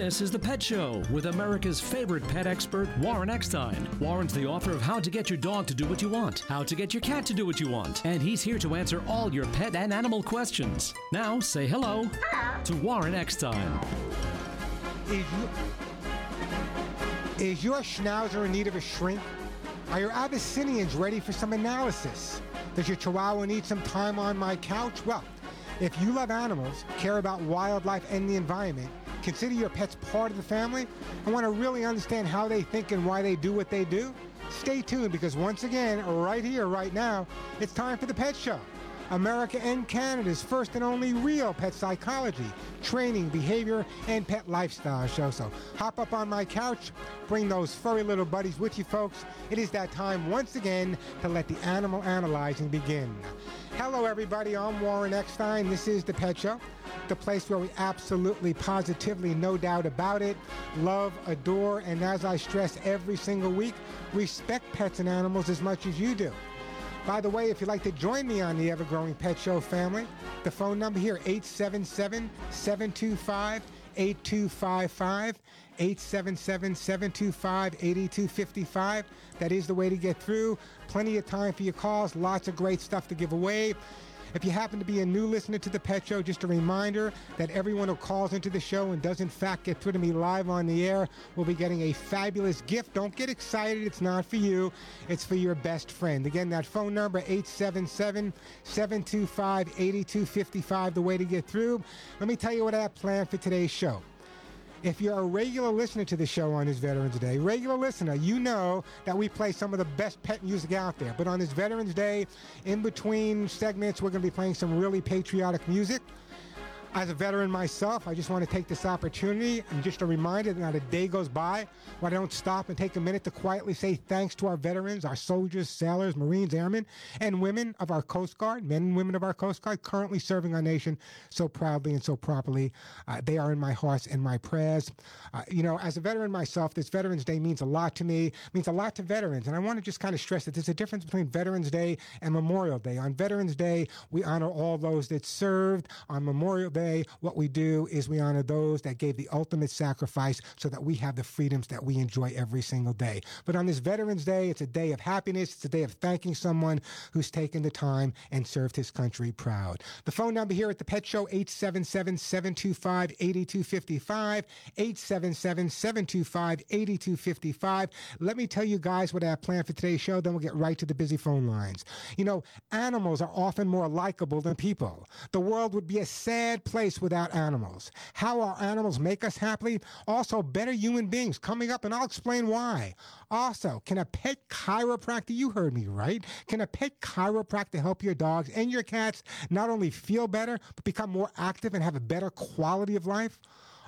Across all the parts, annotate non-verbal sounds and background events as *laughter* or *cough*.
This is The Pet Show with America's favorite pet expert, Warren Eckstein. Warren's the author of How to Get Your Dog to Do What You Want, How to Get Your Cat to Do What You Want, and he's here to answer all your pet and animal questions. Now, say hello, to Warren Eckstein. Is, is your schnauzer in need of a shrink? Are your Abyssinians ready for some analysis? Does your Chihuahua need some time on my couch? Well, if you love animals, care about wildlife and the environment, consider your pets part of the family, and want to really understand how they think and why they do what they do, stay tuned because once again, right here, right now, it's time for the Pet Show. America and Canada's first and only real pet psychology, training, behavior, and pet lifestyle show. So hop up on my couch, bring those furry little buddies with you, folks. It is that time once again to let the animal analyzing begin. Hello, everybody. I'm Warren Eckstein. This is the Pet Show the place where we absolutely, positively, no doubt about it, love, adore, and as I stress every single week, respect pets and animals as much as you do. By the way, if you'd like to join me on the ever growing Pet Show family, the phone number here 877 725 8255 877 725 8255. That is the way to get through. Plenty of time for your calls, lots of great stuff to give away. If you happen to be a new listener to the Pet Show, just a reminder that everyone who calls into the show and does in fact get through to me live on the air will be getting a fabulous gift. Don't get excited. It's not for you. It's for your best friend. Again, that phone number, 877-725-8255, the way to get through. Let me tell you what I have planned for today's show. If you're a regular listener to the show on this Veterans Day, regular listener, you know that we play some of the best pet music out there. But on this Veterans Day, in between segments, we're going to be playing some really patriotic music. As a veteran myself, I just want to take this opportunity and just a reminder that not a day goes by where I don't stop and take a minute to quietly say thanks to our veterans, our soldiers, sailors, Marines, airmen, and women of our Coast Guard, men and women of our Coast Guard currently serving our nation so proudly and so properly. Uh, they are in my hearts and my prayers. Uh, you know, as a veteran myself, this Veterans Day means a lot to me, means a lot to veterans. And I want to just kind of stress that there's a difference between Veterans Day and Memorial Day. On Veterans Day, we honor all those that served. On Memorial Day, what we do is we honor those that gave the ultimate sacrifice so that we have the freedoms that we enjoy every single day. But on this Veterans Day, it's a day of happiness. It's a day of thanking someone who's taken the time and served his country proud. The phone number here at the Pet Show, 877-725-8255, 877-725-8255. Let me tell you guys what I have planned for today's show, then we'll get right to the busy phone lines. You know, animals are often more likable than people. The world would be a sad place without animals. How our animals make us happy? Also, better human beings coming up, and I'll explain why. Also, can a pet chiropractor, you heard me right, can a pet chiropractor help your dogs and your cats not only feel better, but become more active and have a better quality of life?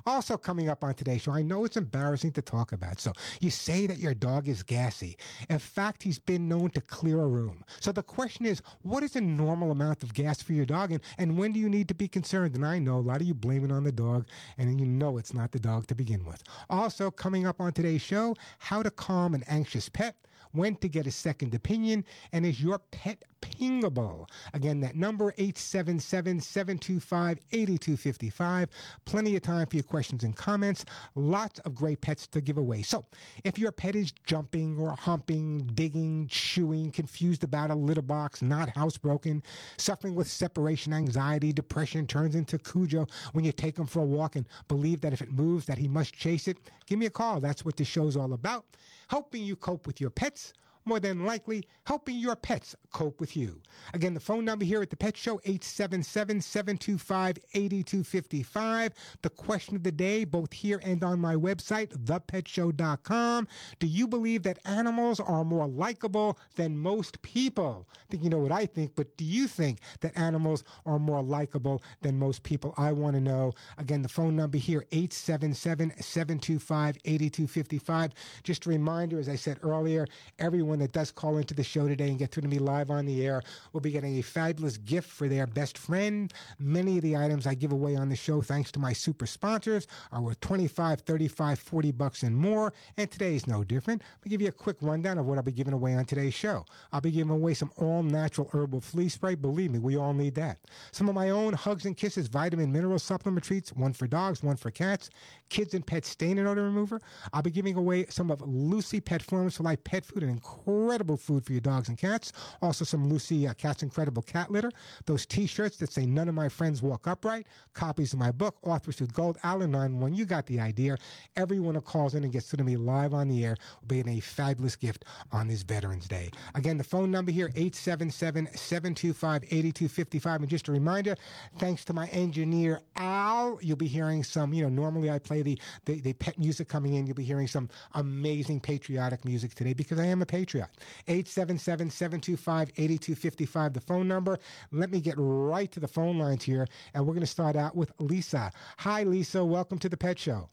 Also, coming up on today's show, I know it's embarrassing to talk about. So, you say that your dog is gassy. In fact, he's been known to clear a room. So, the question is, what is a normal amount of gas for your dog? And, and when do you need to be concerned? And I know a lot of you blame it on the dog, and you know it's not the dog to begin with. Also, coming up on today's show, how to calm an anxious pet, when to get a second opinion, and is your pet pingable? Again, that number 877 725 8255. Plenty of time for your questions and comments. Lots of great pets to give away. So, if your pet is jumping or humping, digging, chewing, confused about a litter box, not housebroken, suffering with separation anxiety, depression, turns into Cujo when you take him for a walk and believe that if it moves that he must chase it, give me a call. That's what this show's all about. Helping you cope with your pets more than likely helping your pets cope with you. Again, the phone number here at the Pet Show, 877-725-8255. The question of the day, both here and on my website, thepetshow.com. Do you believe that animals are more likable than most people? I think you know what I think, but do you think that animals are more likable than most people? I want to know. Again, the phone number here, 877-725-8255. Just a reminder, as I said earlier, everyone everyone that does call into the show today and get through to me live on the air will be getting a fabulous gift for their best friend. Many of the items I give away on the show, thanks to my super sponsors, are worth 25, 35, 40 bucks and more. And today is no different. I'll give you a quick rundown of what I'll be giving away on today's show. I'll be giving away some all natural herbal flea spray. Believe me, we all need that. Some of my own Hugs and Kisses vitamin mineral supplement treats, one for dogs, one for cats, kids and pet stain and odor remover. I'll be giving away some of Lucy Pet Formulas for Life pet food, an incredible food for your dogs and cats. Also, some Lucy uh, Cat's Incredible Cat Litter. Those t shirts that say, None of my friends walk upright. Copies of my book, ArthriSoothe Gold, Alan 91. You got the idea. Everyone who calls in and gets to me live on the air will be in a fabulous gift on this Veterans Day. Again, the phone number here, 877 725 8255. And just a reminder, thanks to my engineer, Al, you'll be hearing some, you know, normally I play the, the, the pet music coming in. You'll be hearing some amazing patriotic music today because I am a patriot. 877 725 8255, the phone number. Let me get right to the phone lines here, and we're going to start out with Lisa. Hi, Lisa. Welcome to the Pet Show.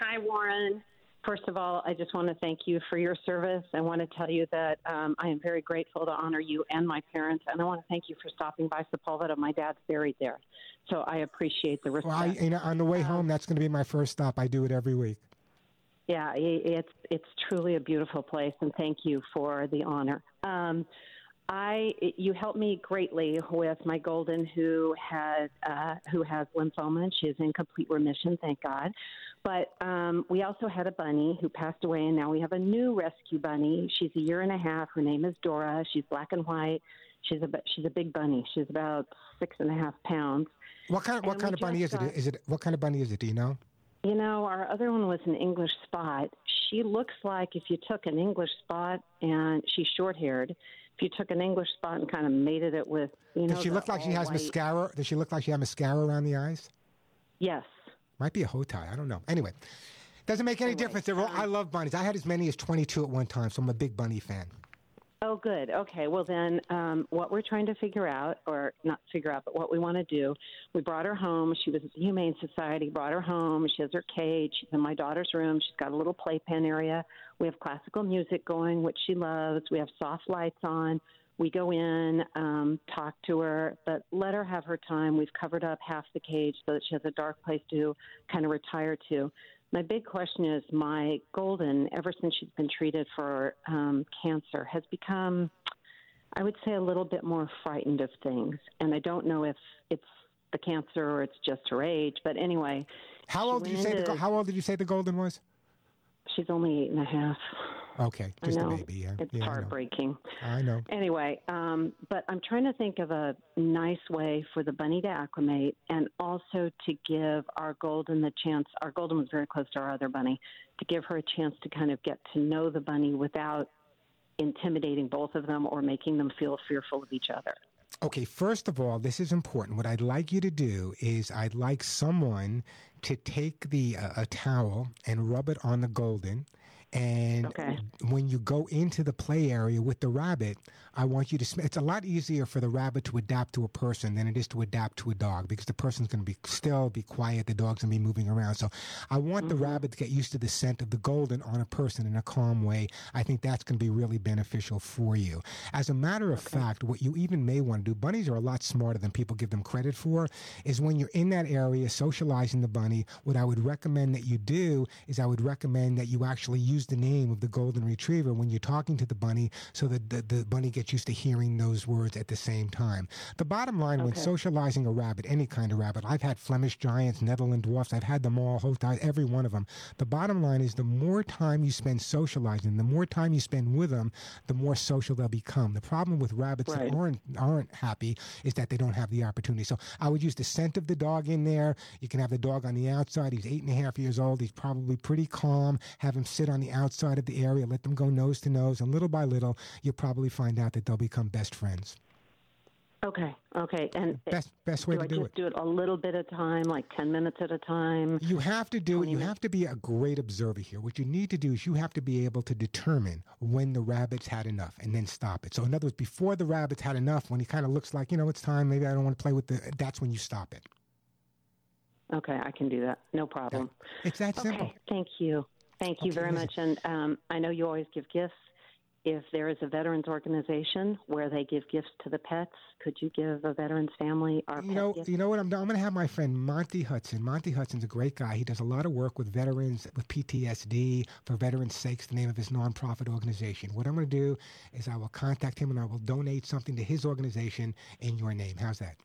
Hi, Warren. First of all, I just want to thank you for your service. I want to tell you that um, I am very grateful to honor you and my parents, and I want to thank you for stopping by Sepulveda. My dad's buried there, so I appreciate the respect. Well, I, you know, on the way Um, home, that's going to be my first stop. I do it every week. Yeah, it's it's truly a beautiful place, and thank you for the honor. Um, I you helped me greatly with my golden who has uh, who has lymphoma and she is in complete remission, thank God. But um, we also had a bunny who passed away, and now we have a new rescue bunny. She's a year and a half. Her name is Dora. She's black and white. She's a she's a big bunny. She's about six and a half pounds. What kind of what And kind of bunny is just it? got- Is it what kind of bunny is it? Do you know? You know, our other one was an English spot. She looks like if you took an English spot and she's short haired, if you took an English spot and kind of mated it with, you know, Does she look like she has all-white- mascara? Does she look like she has mascara around the eyes? Yes. Might be a Hotot. I don't know. Anyway, doesn't make any Anyway, difference. They're um, I love bunnies. I had as many as 22 at one time, so I'm a big bunny fan. Oh, good. Okay. Well, then, um, what we're trying to figure out, or not figure out, but what we want to do, we brought her home. She was at the Humane Society, brought her home. She has her cage. She's in my daughter's room. She's got a little playpen area. We have classical music going, which she loves. We have soft lights on. We go in, um, talk to her, but let her have her time. We've covered up half the cage so that she has a dark place to kind of retire to. My big question is my golden, ever since she's been treated for um, cancer, has become, I would say, a little bit more frightened of things. And I don't know if it's the cancer or it's just her age. But anyway, How old did you say the into- How old did you say the golden was? She's only eight and a half. Okay, just a baby. Yeah, It's yeah, I know. heartbreaking. I know. Anyway, um, but I'm trying to think of a nice way for the bunny to acclimate and also to give our golden the chance. Our golden was very close to our other bunny, to give her a chance to kind of get to know the bunny without intimidating both of them or making them feel fearful of each other. Okay, first of all, this is important. What I'd like you to do is I'd like someone to take the uh, a towel and rub it on the golden. And Okay. when you go into the play area with the rabbit, I want you to. Sm- it's a lot easier for the rabbit to adapt to a person than it is to adapt to a dog because the person's going to be still, be quiet. The dog's going to be moving around. So I want the mm-hmm. rabbit to get used to the scent of the golden on a person in a calm way. I think that's going to be really beneficial for you. As a matter of fact, what you even may want to do, bunnies are a lot smarter than people give them credit for, is when you're in that area socializing the bunny, what I would recommend that you do is I would recommend that you actually use the name of the golden retriever when you're talking to the bunny so that the, the bunny gets used to hearing those words at the same time. The bottom line when socializing a rabbit, any kind of rabbit, I've had Flemish giants, Netherland dwarfs, I've had them all, every one of them. The bottom line is the more time you spend socializing, the more time you spend with them, the more social they'll become. The problem with rabbits Right. that aren't aren't happy is that they don't have the opportunity. So I would use the scent of the dog in there. You can have the dog on the outside. He's eight and a half years old. He's probably pretty calm. Have him sit on the outside of the area. Let them go nose to nose, and little by little, you'll probably find out that they'll become best friends. Okay, okay. And Best best way do to I do it. do it a little bit at a time, like 10 minutes at a time? You have to do it. You have to be a great observer here. What you need to do is you have to be able to determine when the rabbit's had enough and then stop it. So, in other words, before the rabbit's had enough, when he kind of looks like, you know, it's time, maybe I don't want to play with the, that's when you stop it. Okay, I can do that. No problem. It's that simple. Okay, thank you. Thank you Okay, very much. And um, I know you always give gifts, if there is a veterans organization where they give gifts to the pets, could you give a veterans family our you know gift? you know what I'm? I'm going to have my friend Monty Hudson. Monty Hudson's a great guy. He does a lot of work with veterans with PTSD for Veterans Sakes, the name of his nonprofit organization. What I'm going to do is I will contact him and I will donate something to his organization in your name. How's that?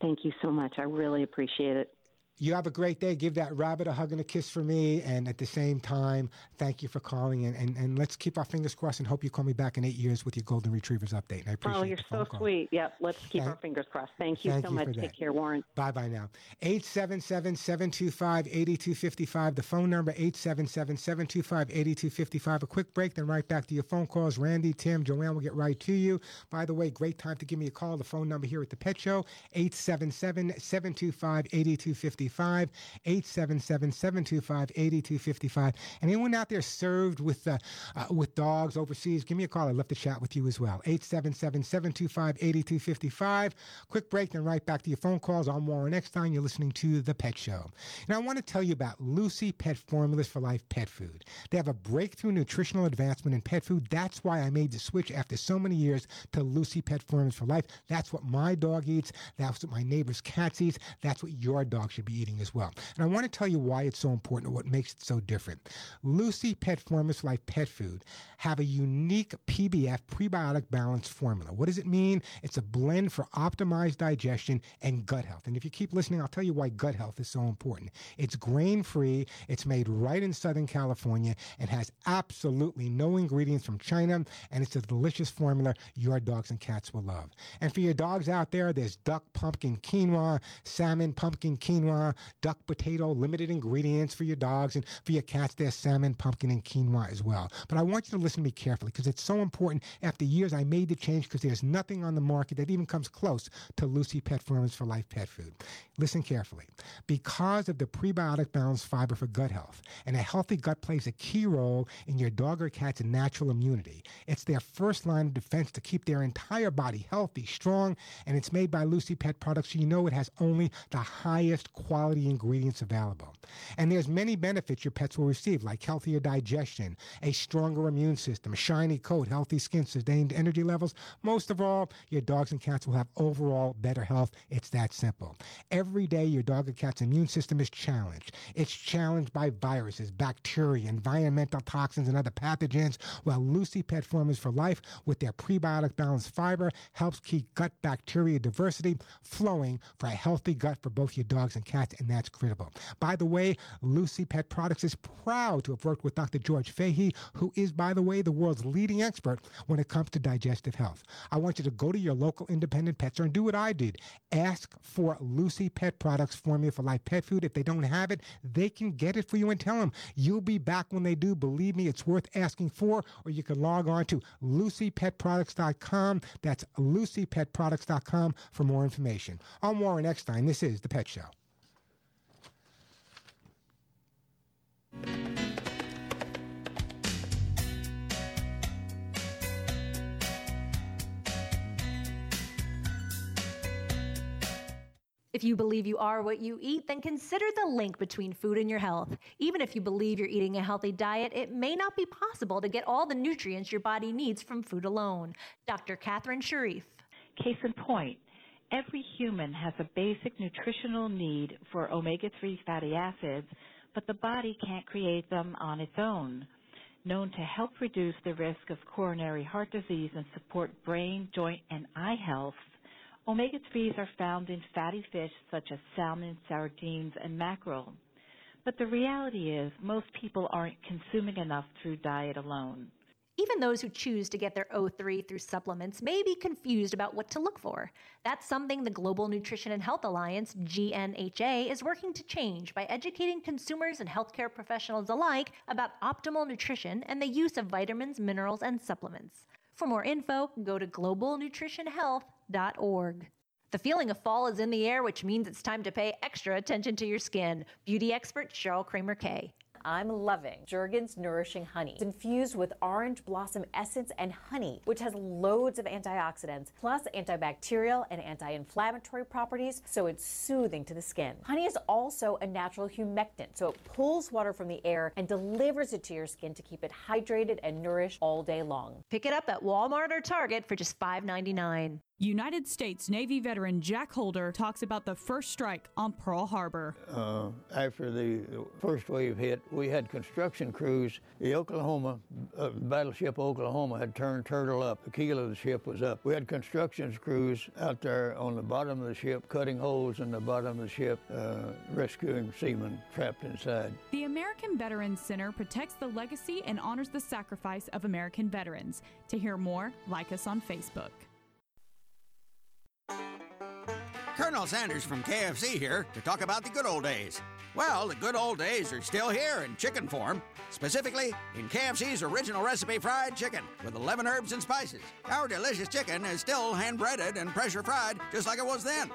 Thank you so much. I really appreciate it. You have a great day. Give that rabbit a hug and a kiss for me. And at the same time, thank you for calling. And, and, and let's keep our fingers crossed and hope you call me back in eight years with your Golden Retrievers update. And I oh, appreciate Oh, you're so call. sweet. Yep. Let's keep Thank- our fingers crossed. Thank you thank so you much. for that. Take care, Warren. Bye bye now. 877 725 8255. The phone number 877 725 8255. A quick break, then right back to your phone calls. Randy, Tim, Joanne will get right to you. By the way, great time to give me a call. The phone number here at the Pet Show 877 725 8255. 877 725 8255. Anyone out there served with, uh, uh, with dogs overseas, give me a call. I'd love to chat with you as well. 877 725 8255. Quick break, then right back to your phone calls. I'm Warren Eckstein. You're listening to The Pet Show. And I want to tell you about Lucy Pet Formulas for Life Pet Food. They have a breakthrough nutritional advancement in pet food. That's why I made the switch after so many years to Lucy Pet Formulas for Life. That's what my dog eats. That's what my neighbor's cats eats. That's what your dog should be eating as well. And I want to tell you why it's so important and what makes it so different. Lucy Pet Formulas for Life Pet Food have a unique PBF prebiotic balance formula. What does it mean? It's a blend for optimized digestion and gut health. And if you keep listening, I'll tell you why gut health is so important. It's grain free, it's made right in Southern California, and has absolutely no ingredients from China, and it's a delicious formula your dogs and cats will love. And for your dogs out there, there's duck pumpkin quinoa, salmon pumpkin quinoa, Uh, duck potato, limited ingredients for your dogs, and for your cats, there's salmon, pumpkin, and quinoa as well. But I want you to listen to me carefully because it's so important. After years, I made the change because there's nothing on the market that even comes close to Lucy Pet Formulas for Life pet food. Listen carefully. Because of the prebiotic balanced fiber for gut health, and a healthy gut plays a key role in your dog or cat's natural immunity. It's their first line of defense to keep their entire body healthy, strong, and it's made by Lucy Pet products, so you know it has only the highest quality ingredients available. And there's many benefits your pets will receive, like healthier digestion, a stronger immune system, a shiny coat, healthy skin, sustained energy levels. Most of all, your dogs and cats will have overall better health. It's that simple. Every day, your dog or cat's immune system is challenged. It's challenged by viruses, bacteria, environmental toxins, and other pathogens. While Lucy Pet Formulas for Life, with their prebiotic balanced fiber, helps keep gut bacteria diversity flowing for a healthy gut for both your dogs and cats, and that's critical. By the way, Lucy Pet Products is proud to have worked with Dr. George Fahey, who is, by the way, the world's leading expert when it comes to digestive health. I want you to go to your local independent pet store and do what I did. Ask for Lucy Pet Products Formula for Life Pet Food. If they don't have it, they can get it for you and tell them you'll be back when they do. Believe me, it's worth asking for. Or you can log on to lucypetproducts.com. That's lucypetproducts.com for more information. I'm Warren Eckstein. This is The Pet Show. If you believe you are what you eat, then consider the link between food and your health. Even if you believe you're eating a healthy diet, it may not be possible to get all the nutrients your body needs from food alone. Dr. Catherine Sharif. Case in point, every human has a basic nutritional need for omega 3 fatty acids, but the body can't create them on its own. Known to help reduce the risk of coronary heart disease and support brain, joint, and eye health, omega 3s are found in fatty fish such as salmon, sardines, and mackerel. But the reality is, most people aren't consuming enough through diet alone. Even those who choose to get their O3 through supplements may be confused about what to look for. That's something the Global Nutrition and Health Alliance, GNHA, is working to change by educating consumers and healthcare professionals alike about optimal nutrition and the use of vitamins, minerals, and supplements. For more info, go to globalnutritionhealth.org. The feeling of fall is in the air, which means it's time to pay extra attention to your skin. Beauty expert Cheryl Kramer Kaye. I'm loving Jergens Nourishing Honey. It's infused with orange blossom essence and honey, which has loads of antioxidants, plus antibacterial and anti inflammatory properties, so it's soothing to the skin. Honey is also a natural humectant, so it pulls water from the air and delivers it to your skin to keep it hydrated and nourished all day long. Pick it up at Walmart or Target for just $5.99. United States Navy veteran Jack Holder talks about the first strike on Pearl Harbor. Uh, after the first wave hit, we had construction crews. The Oklahoma, uh, battleship Oklahoma had turned turtle up. The keel of the ship was up. We had construction crews out there on the bottom of the ship, cutting holes in the bottom of the ship, uh, rescuing seamen trapped inside. The American Veterans Center protects the legacy and honors the sacrifice of American veterans. To hear more, like us on Facebook. Colonel Sanders from KFC here to talk about the good old days. Well, the good old days are still here in chicken form, specifically in KFC's original recipe fried chicken with 11 herbs and spices. Our delicious chicken is still hand breaded and pressure fried just like it was then.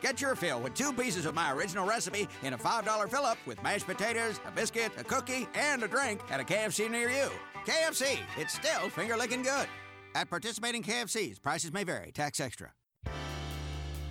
Get your fill with two pieces of my original recipe in a $5 fill up with mashed potatoes, a biscuit, a cookie, and a drink at a KFC near you. KFC, it's still finger licking good. At participating KFCs, prices may vary, tax extra.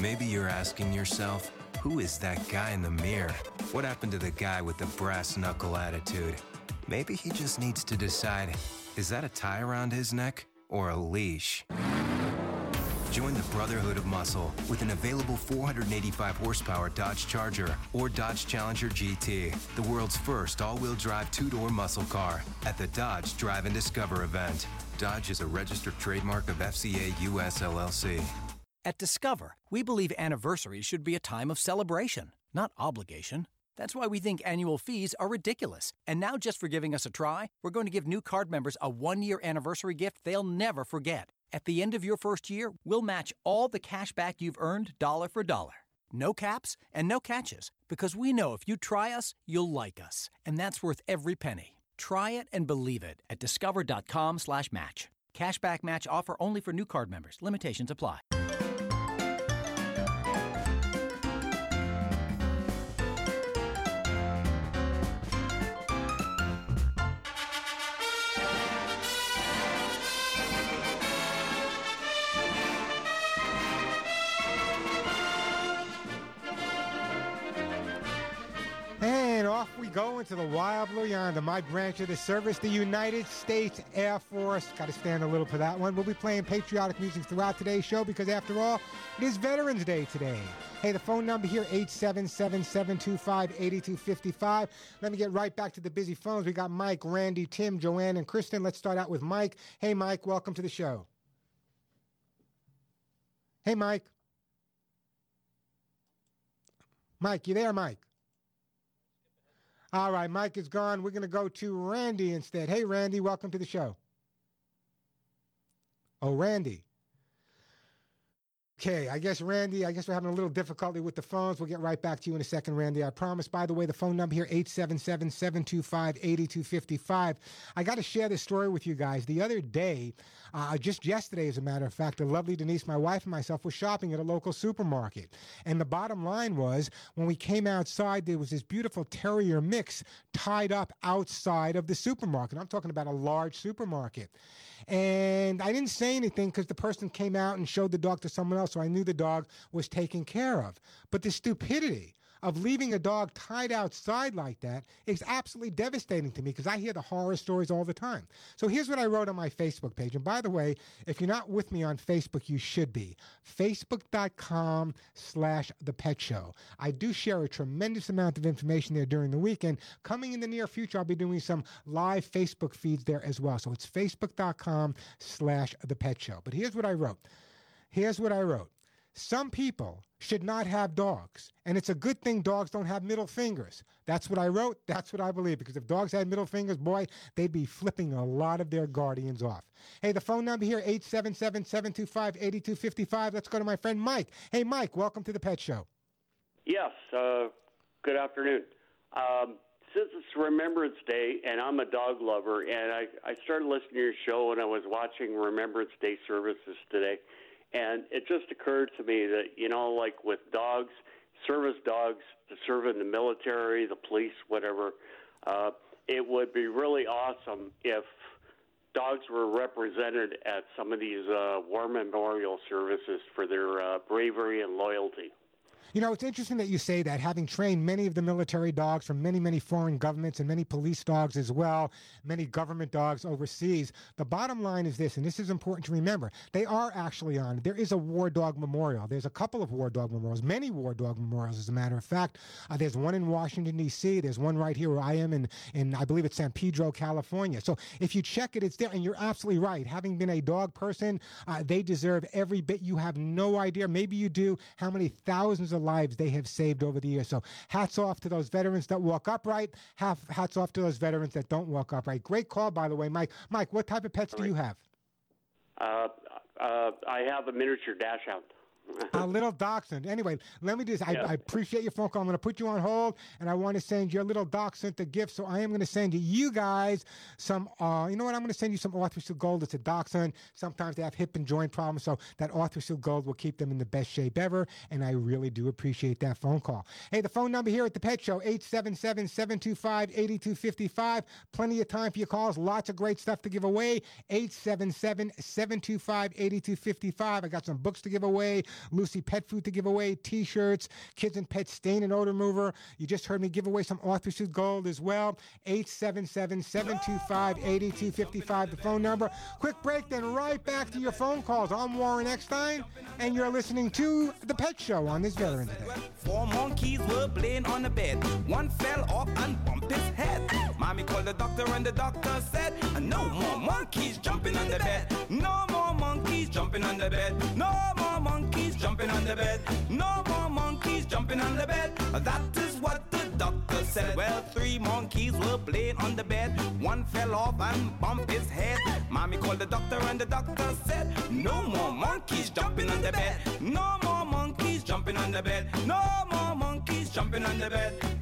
Maybe you're asking yourself, who is that guy in the mirror? What happened to the guy with the brass knuckle attitude? Maybe he just needs to decide is that a tie around his neck or a leash? Join the Brotherhood of Muscle with an available 485 horsepower Dodge Charger or Dodge Challenger GT, the world's first all wheel drive two door muscle car, at the Dodge Drive and Discover event. Dodge is a registered trademark of FCA US LLC. At Discover, we believe anniversaries should be a time of celebration, not obligation. That's why we think annual fees are ridiculous. And now, just for giving us a try, we're going to give new card members a one year anniversary gift they'll never forget. At the end of your first year, we'll match all the cash back you've earned dollar for dollar. No caps and no catches, because we know if you try us, you'll like us. And that's worth every penny. Try it and believe it at discover.com slash match. Cashback match offer only for new card members. Limitations apply. Off we go into the wild blue yonder, my branch of the service, the United States Air Force. Got to stand a little for that one. We'll be playing patriotic music throughout today's show because, after all, it is Veterans Day today. Hey, the phone number here, 877-725-8255. Let me get right back to the busy phones. We got Mike, Randy, Tim, Joanne, and Kristen. Let's start out with Mike. Hey, Mike, welcome to the show. Hey, Mike. Mike, you there, Mike? All right, Mike is gone. We're going to go to Randy instead. Hey, Randy, welcome to the show. Oh, Randy. Okay, I guess Randy, I guess we're having a little difficulty with the phones. We'll get right back to you in a second, Randy. I promise. By the way, the phone number here, 877-725-8255. I got to share this story with you guys. The other day, uh, just yesterday, as a matter of fact, the lovely Denise, my wife, and myself were shopping at a local supermarket. And the bottom line was, when we came outside, there was this beautiful terrier mix tied up outside of the supermarket. I'm talking about a large supermarket. And I didn't say anything because the person came out and showed the dog to someone else, so I knew the dog was taken care of. But the stupidity of leaving a dog tied outside like that is absolutely devastating to me because I hear the horror stories all the time. So here's what I wrote on my Facebook page. And by the way, if you're not with me on Facebook, you should be. Facebook.com slash the pet show. I do share a tremendous amount of information there during the weekend. Coming in the near future, I'll be doing some live Facebook feeds there as well. So it's facebook.com slash the pet show. But here's what I wrote. Here's what I wrote. Some people should not have dogs, and it's a good thing dogs don't have middle fingers. That's what I wrote. That's what I believe. Because if dogs had middle fingers, boy, they'd be flipping a lot of their guardians off. Hey, the phone number here, 877-725-8255. Let's go to my friend Mike. Hey, Mike, welcome to the Pet Show. Yes, uh, good afternoon. Um, since it's Remembrance Day, and I'm a dog lover, and I, I started listening to your show, and I was watching Remembrance Day services today, and it just occurred to me that, you know, like with dogs, service dogs to serve in the military, the police, whatever, uh, it would be really awesome if dogs were represented at some of these uh, war memorial services for their uh, bravery and loyalty. You know, it's interesting that you say that, having trained many of the military dogs from many, many foreign governments and many police dogs as well, many government dogs overseas. The bottom line is this, and this is important to remember they are actually on. There is a war dog memorial. There's a couple of war dog memorials, many war dog memorials, as a matter of fact. Uh, there's one in Washington, D.C., there's one right here where I am in, in, I believe it's San Pedro, California. So if you check it, it's there, and you're absolutely right. Having been a dog person, uh, they deserve every bit. You have no idea, maybe you do, how many thousands of lives they have saved over the years. So hats off to those veterans that walk upright. Half, hats off to those veterans that don't walk upright. Great call, by the way, Mike. Mike, what type of pets do you have? Uh, uh, I have a miniature dachshund a *laughs* little dachshund. Anyway, let me just, I, I, appreciate your phone call. I'm going to put you on hold and I want to send your little dachshund a gift. So I am going to send you guys some, uh, you know what? I'm going to send you some Arthur Gold. It's a dachshund. Sometimes they have hip and joint problems. So that Arthur Gold will keep them in the best shape ever. And I really do appreciate that phone call. Hey, the phone number here at the Pet Show, 877 725 8255. Plenty of time for your calls. Lots of great stuff to give away. 877 725 8255. I got some books to give away. Lucy Pet Food to give away, T-shirts, Kids and Pet Stain and Odor Remover. You just heard me give away some ArthriSoothe Gold as well. 877-725-8255, the phone number. Quick break, then right back to your phone calls. I'm Warren Eckstein, and you're listening to The Pet Show on this Veteran Day. Four monkeys were playing on the bed. One fell off and bumped his head. Mommy called the doctor, and the doctor said, No more monkeys jumping on the bed. No more monkeys jumping on the bed. No more monkeys jumping on the bed. No more monkeys jumping on the bed. That is what the doctor said. Well, three monkeys were playing on the bed. One fell off and bumped his head. Mommy called the doctor and the doctor said, No more monkeys jumping on the bed. No more monkeys jumping on the bed. No more monkeys jumping on the bed.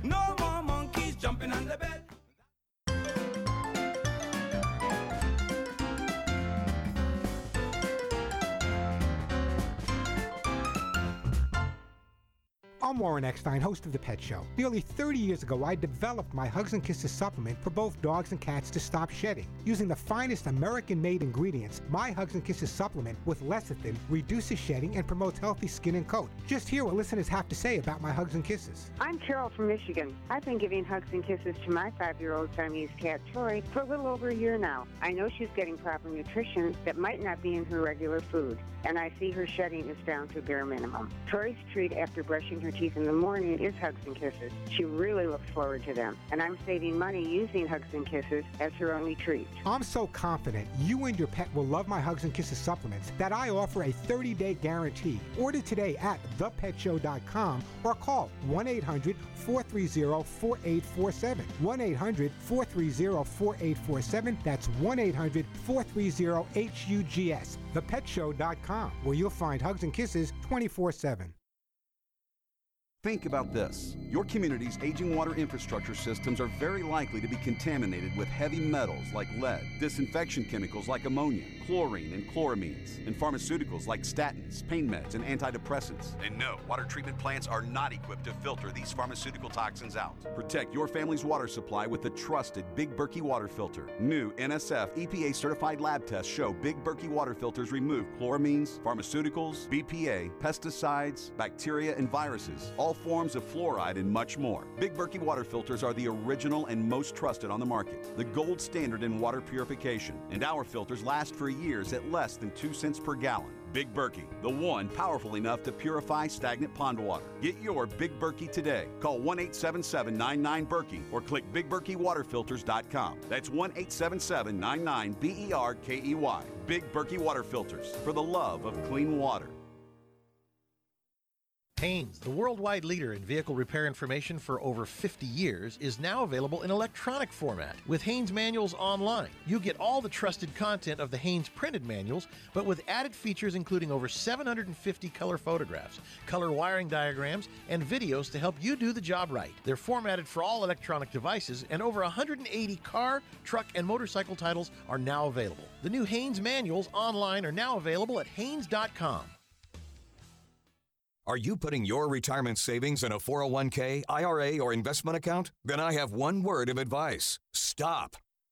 I'm Warren Eckstein, host of The Pet Show. Nearly 30 years ago, I developed my Hugs and Kisses supplement for both dogs and cats to stop shedding. Using the finest American made ingredients, my Hugs and Kisses supplement with lecithin reduces shedding and promotes healthy skin and coat. Just hear what listeners have to say about my Hugs and Kisses. I'm Carol from Michigan. I've been giving Hugs and Kisses to my five year old Siamese cat, Tori, for a little over a year now. I know she's getting proper nutrition that might not be in her regular food, and I see her shedding is down to bare minimum. Tori's treat after brushing her teeth in the morning is Hugs and Kisses. She really looks forward to them, and I'm saving money using Hugs and Kisses as her only treat. I'm so confident you and your pet will love my Hugs and Kisses supplements that I offer a 30 day guarantee. Order today at thepetshow.com or call 1 800 430 4847. 1 800 430 4847. That's 1 800 430 HUGS. Thepetshow.com, where you'll find Hugs and Kisses 24 7. Think about this. Your community's aging water infrastructure systems are very likely to be contaminated with heavy metals like lead, disinfection chemicals like ammonia, chlorine and chloramines, and pharmaceuticals like statins, pain meds, and antidepressants. And no, water treatment plants are not equipped to filter these pharmaceutical toxins out. Protect your family's water supply with the trusted Big Berkey water filter. New NSF EPA certified lab tests show Big Berkey water filters remove chloramines, pharmaceuticals, BPA, pesticides, bacteria, and viruses, all forms of fluoride, and much more. Big Berkey water filters are the original and most trusted on the market, the gold standard in water purification, and our filters last for years at less than 2 cents per gallon. Big Berkey, the one powerful enough to purify stagnant pond water. Get your Big Berkey today. Call 1 877 99 Berkey or click BigBerkeyWaterFilters.com. That's 1 877 99 B E R K E Y. Big Berkey Water Filters for the love of clean water. Haynes, the worldwide leader in vehicle repair information for over 50 years, is now available in electronic format with Haynes Manuals Online. You get all the trusted content of the Haynes printed manuals, but with added features including over 750 color photographs, color wiring diagrams, and videos to help you do the job right. They're formatted for all electronic devices, and over 180 car, truck, and motorcycle titles are now available. The new Haynes Manuals Online are now available at Haynes.com. Are you putting your retirement savings in a 401k, IRA, or investment account? Then I have one word of advice stop.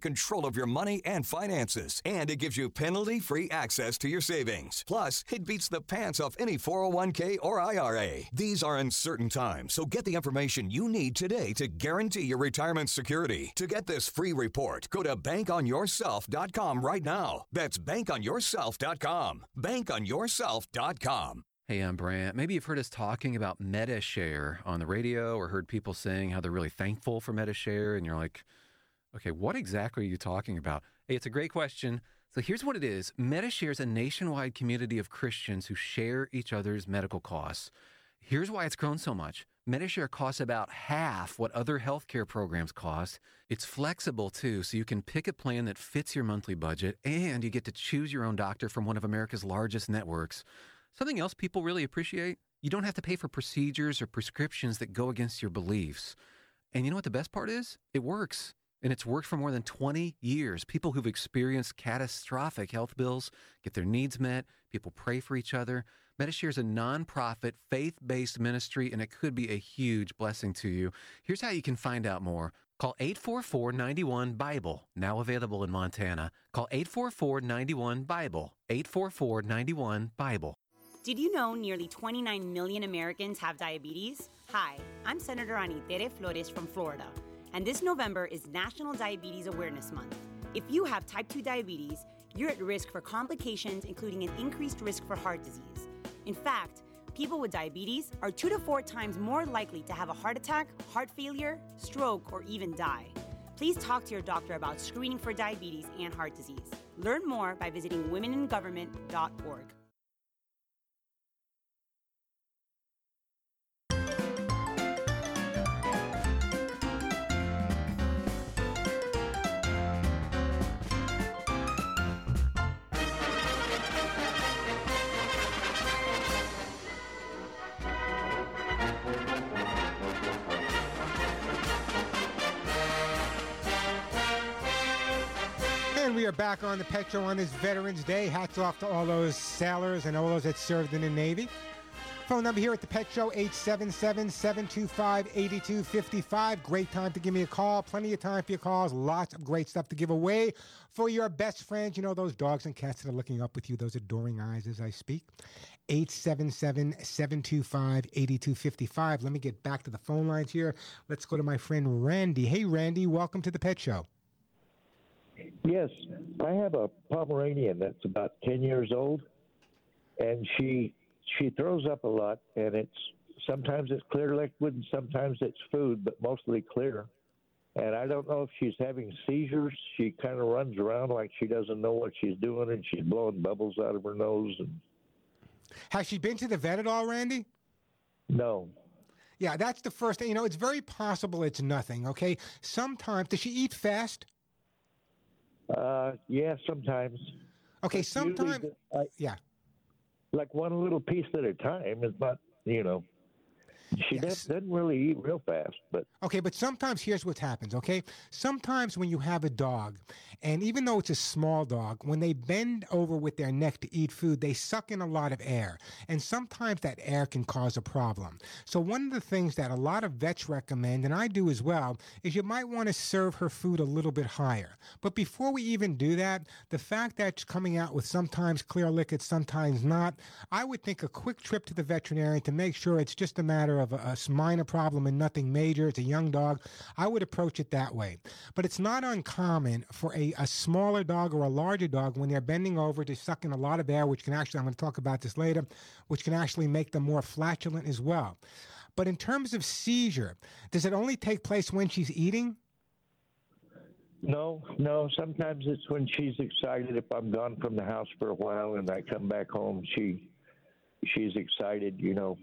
control of your money and finances, and it gives you penalty free access to your savings. Plus, it beats the pants off any 401k or IRA. These are uncertain times, so get the information you need today to guarantee your retirement security. To get this free report, go to bankonyourself.com right now. That's bankonyourself.com. Bankonyourself.com. Hey, I'm Brant. Maybe you've heard us talking about Medi-Share on the radio or heard people saying how they're really thankful for Medi-Share, and you're like, Okay, what exactly are you talking about? Hey, it's a great question. So here's what it is Medi-Share is a nationwide community of Christians who share each other's medical costs. Here's why it's grown so much. Medi-Share costs about half what other healthcare programs cost. It's flexible too, so you can pick a plan that fits your monthly budget and you get to choose your own doctor from one of America's largest networks. Something else people really appreciate you don't have to pay for procedures or prescriptions that go against your beliefs. And you know what the best part is? It works and it's worked for more than 20 years. People who've experienced catastrophic health bills get their needs met, people pray for each other. Medi-Share is a nonprofit, faith based ministry, and it could be a huge blessing to you. Here's how you can find out more. Call 844 91 Bible, now available in Montana. Call 844 91 Bible, 844 91 Bible. Did you know nearly 29 million Americans have diabetes? Hi, I'm Senator Anitere Flores from Florida and this November is National Diabetes Awareness Month. If you have type 2 diabetes, you're at risk for complications, including an increased risk for heart disease. In fact, people with diabetes are two to four times more likely to have a heart attack, heart failure, stroke, or even die. Please talk to your doctor about screening for diabetes and heart disease. Learn more by visiting womeningovernment.org. We are back on the Pet Show on this Veterans Day. Hats off to all those sailors and all those that served in the Navy. Phone number here at the Pet Show, 877-725-8255. Great time to give me a call. Plenty of time for your calls. Lots of great stuff to give away for your best friends. You know, those dogs and cats that are looking up with you, those adoring eyes as I speak. 877-725-8255. Let me get back to the phone lines here. Let's go to my friend Randy. Hey, Randy, welcome to the Pet Show. Yes, I have a Pomeranian that's about ten years old, and she she throws up a lot, and it's sometimes it's clear liquid, and sometimes it's food, but mostly clear. And I don't know if she's having seizures. She kind of runs around like she doesn't know what she's doing, and she's blowing bubbles out of her nose. And Has she been to the vet at all, Randy? no, Yeah, that's the first thing. You know, it's very possible it's nothing, okay? Sometimes, does she eat fast? Uh, yeah, sometimes. Okay, sometimes. yeah. like one little piece at a time. is not, you know. She does, doesn't really eat real fast, but Okay, but sometimes here's what happens, okay? Sometimes when you have a dog, and even though it's a small dog, when they bend over with their neck to eat food, they suck in a lot of air. And sometimes that air can cause a problem. So, one of the things that a lot of vets recommend, and I do as well, is you might want to serve her food a little bit higher. But before we even do that, the fact that it's coming out with sometimes clear liquids, sometimes not, I would think a quick trip to the veterinarian to make sure it's just a matter of a, a minor problem and nothing major. It's a young dog. I would approach it that way. But it's not uncommon for a, a smaller dog or a larger dog when they're bending over to suck in a lot of air, which can actually, I'm going to talk about this later, which can actually make them more flatulent as well. But in terms of seizure, does it only take place when she's eating? no, no. Sometimes it's when she's excited. If I'm gone from the house for a while and I come back home, she she's excited. You know,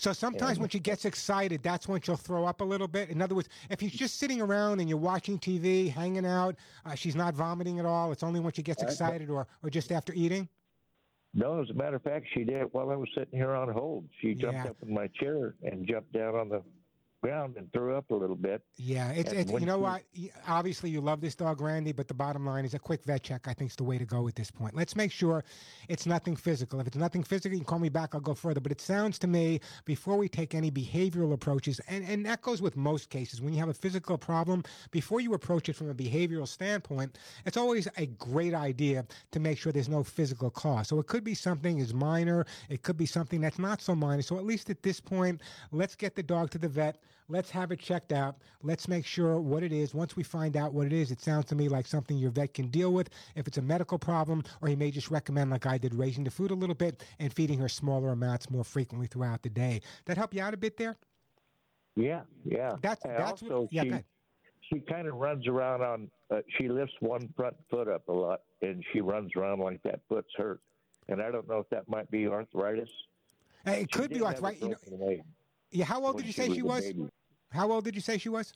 So sometimes Yeah. when she gets excited, that's when she'll throw up a little bit. In other words, if she's just sitting around and you're watching TV, hanging out, uh, she's not vomiting at all. It's only when she gets excited or, or just after eating. No, as a matter of fact, she did while I was sitting here on hold. She jumped Yeah. up in my chair and jumped down on the ground and threw up a little bit. Yeah, it's, it's you know what? Obviously, you love this dog, Randy, but the bottom line is a quick vet check. I think is the way to go at this point. Let's make sure it's nothing physical. If it's nothing physical, you can call me back. I'll go further. But it sounds to me before we take any behavioral approaches, and and that goes with most cases. When you have a physical problem, before you approach it from a behavioral standpoint, it's always a great idea to make sure there's no physical cause. So it could be something as minor. It could be something that's not so minor. So at least at this point, let's get the dog to the vet. Let's have it checked out. Let's make sure what it is. Once we find out what it is, it sounds to me like something your vet can deal with. If it's a medical problem, or he may just recommend, like I did, raising the food a little bit and feeding her smaller amounts more frequently throughout the day. That help you out a bit there? Yeah, yeah. That's And that's also what, yeah. she she kind of runs around on. Uh, she lifts one front foot up a lot, and she runs around like that foot's hurt. And I don't know if that might be arthritis. It She could be arthritis. You know, broken leg yeah. How old did you she say was she was? How old did you say she was?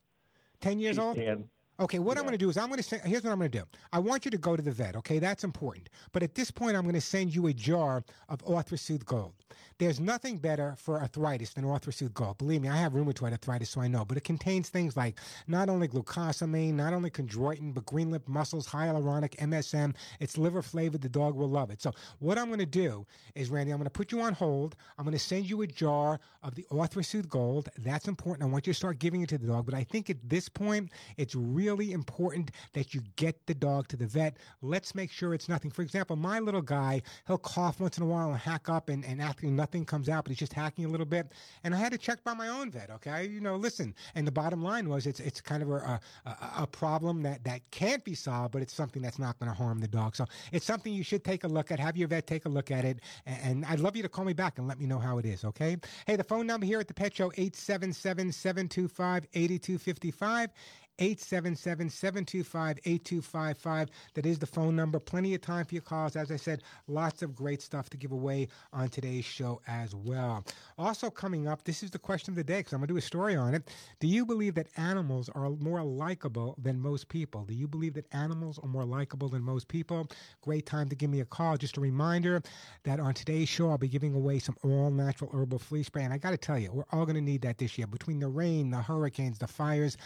Ten years She's old. 10. Okay, what I'm going to do is I'm going to say, here's what I'm going to do. I want you to go to the vet, okay? That's important. But at this point, I'm going to send you a jar of ArthriSoothe Gold. There's nothing better for arthritis than ArthriSoothe Gold. Believe me, I have rheumatoid arthritis, so I know. But it contains things like not only glucosamine, not only chondroitin, but green lip mussels, hyaluronic, MSM. It's liver flavored. The dog will love it. So what I'm going to do is, Randy, I'm going to put you on hold. I'm going to send you a jar of the ArthriSoothe Gold. That's important. I want you to start giving it to the dog. But I think at this point, it's really important that you get the dog to the vet. Let's make sure it's nothing. For example, my little guy, he'll cough once in a while and hack up and, and acting nothing comes out, but he's just hacking a little bit. And I had to check by my own vet, okay? You know, listen. And the bottom line was it's it's kind of a, a, a problem that, that can't be solved, but it's something that's not going to harm the dog. So it's something you should take a look at. Have your vet take a look at it. And, and I'd love you to call me back and let me know how it is, okay? Hey, the phone number here at the Pet Show, 877 725 8255. 877-725-8255. That is the phone number. Plenty of time for your calls. As I said, lots of great stuff to give away on today's show as well. Also coming up, this is the question of the day because I'm going to do a story on it. Do you believe that animals are more likable than most people? Do you believe that animals are more likable than most people? Great time to give me a call. Just a reminder that on today's show, I'll be giving away some all natural herbal flea spray. And I got to tell you, we're all going to need that this year. Between the rain, the hurricanes, the fires,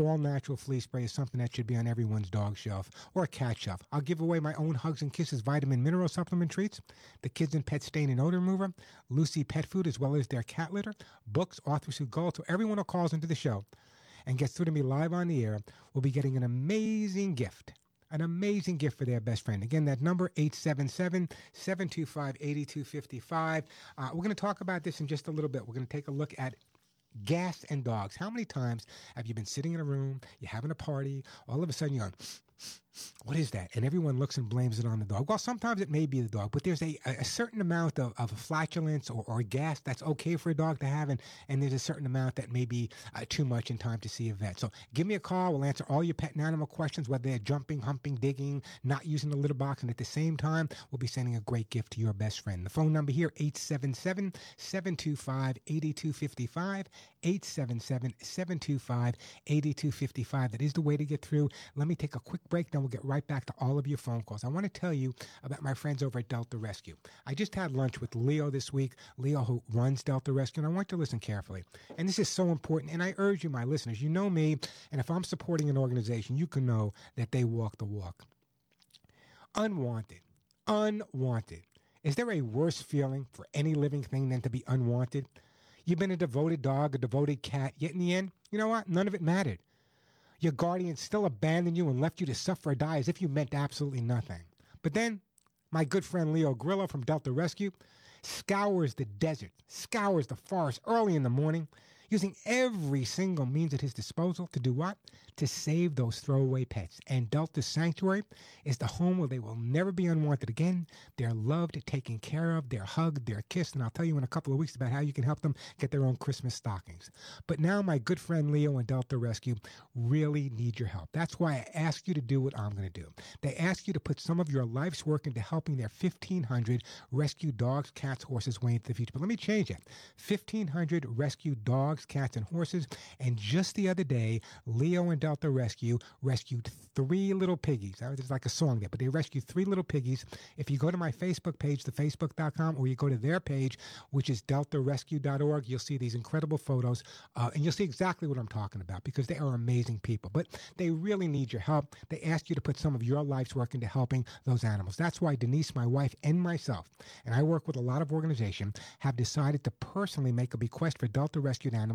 all natural flea spray is something that should be on everyone's dog shelf or cat shelf. I'll give away my own Hugs and Kisses vitamin mineral supplement treats, the Kids and Pet Stain and Odor Remover, Lucy Pet Food, as well as their cat litter, books, ArthriSoothe Gold. So everyone who calls into the show and gets through to me live on the air will be getting an amazing gift. An amazing gift for their best friend. Again, that number 877-725-8255. Uh, we're going to talk about this in just a little bit. We're going to take a look at gas and dogs. How many times have you been sitting in a room, you're having a party, all of a sudden you're going, what is that? And everyone looks and blames it on the dog. Well, sometimes it may be the dog, but there's a, a certain amount of, of flatulence or, or gas that's okay for a dog to have, and, and there's a certain amount that may be uh, too much in time to see a vet. So give me a call. We'll answer all your pet and animal questions, whether they're jumping, humping, digging, not using the litter box, and at the same time, we'll be sending a great gift to your best friend. The phone number here, 877 725 8255. 877 725 8255. That is the way to get through. Let me take a quick break, then we'll get right back to all of your phone calls. I want to tell you about my friends over at Delta Rescue. I just had lunch with Leo this week, Leo who runs Delta Rescue, and I want you to listen carefully. And this is so important, and I urge you, my listeners, you know me, and if I'm supporting an organization, you can know that they walk the walk. Unwanted. Unwanted. Is there a worse feeling for any living thing than to be unwanted? You've been a devoted dog, a devoted cat, yet in the end, you know what? None of it mattered. Your guardian still abandoned you and left you to suffer or die as if you meant absolutely nothing. But then, my good friend Leo Grillo from Delta Rescue scours the desert, scours the forest early in the morning, using every single means at his disposal to do what? To save those throwaway pets. And Delta Sanctuary is the home where they will never be unwanted again. They're loved, taken care of, they're hugged, they're kissed. And I'll tell you in a couple of weeks about how you can help them get their own Christmas stockings. But now, my good friend Leo and Delta Rescue really need your help. That's why I asked you to do what I'm going to do. They ask you to put some of your life's work into helping their 1,500 rescue dogs, cats, horses way into the future. But let me change it 1,500 rescue dogs, cats, and horses. And just the other day, Leo and Delta Rescue rescued three little piggies. There's like a song there, but they rescued three little piggies. If you go to my Facebook page, thefacebook.com, or you go to their page, which is deltarescue.org, you'll see these incredible photos, uh, and you'll see exactly what I'm talking about because they are amazing people. But they really need your help. They ask you to put some of your life's work into helping those animals. That's why Denise, my wife, and myself, and I work with a lot of organizations, have decided to personally make a bequest for Delta rescued animals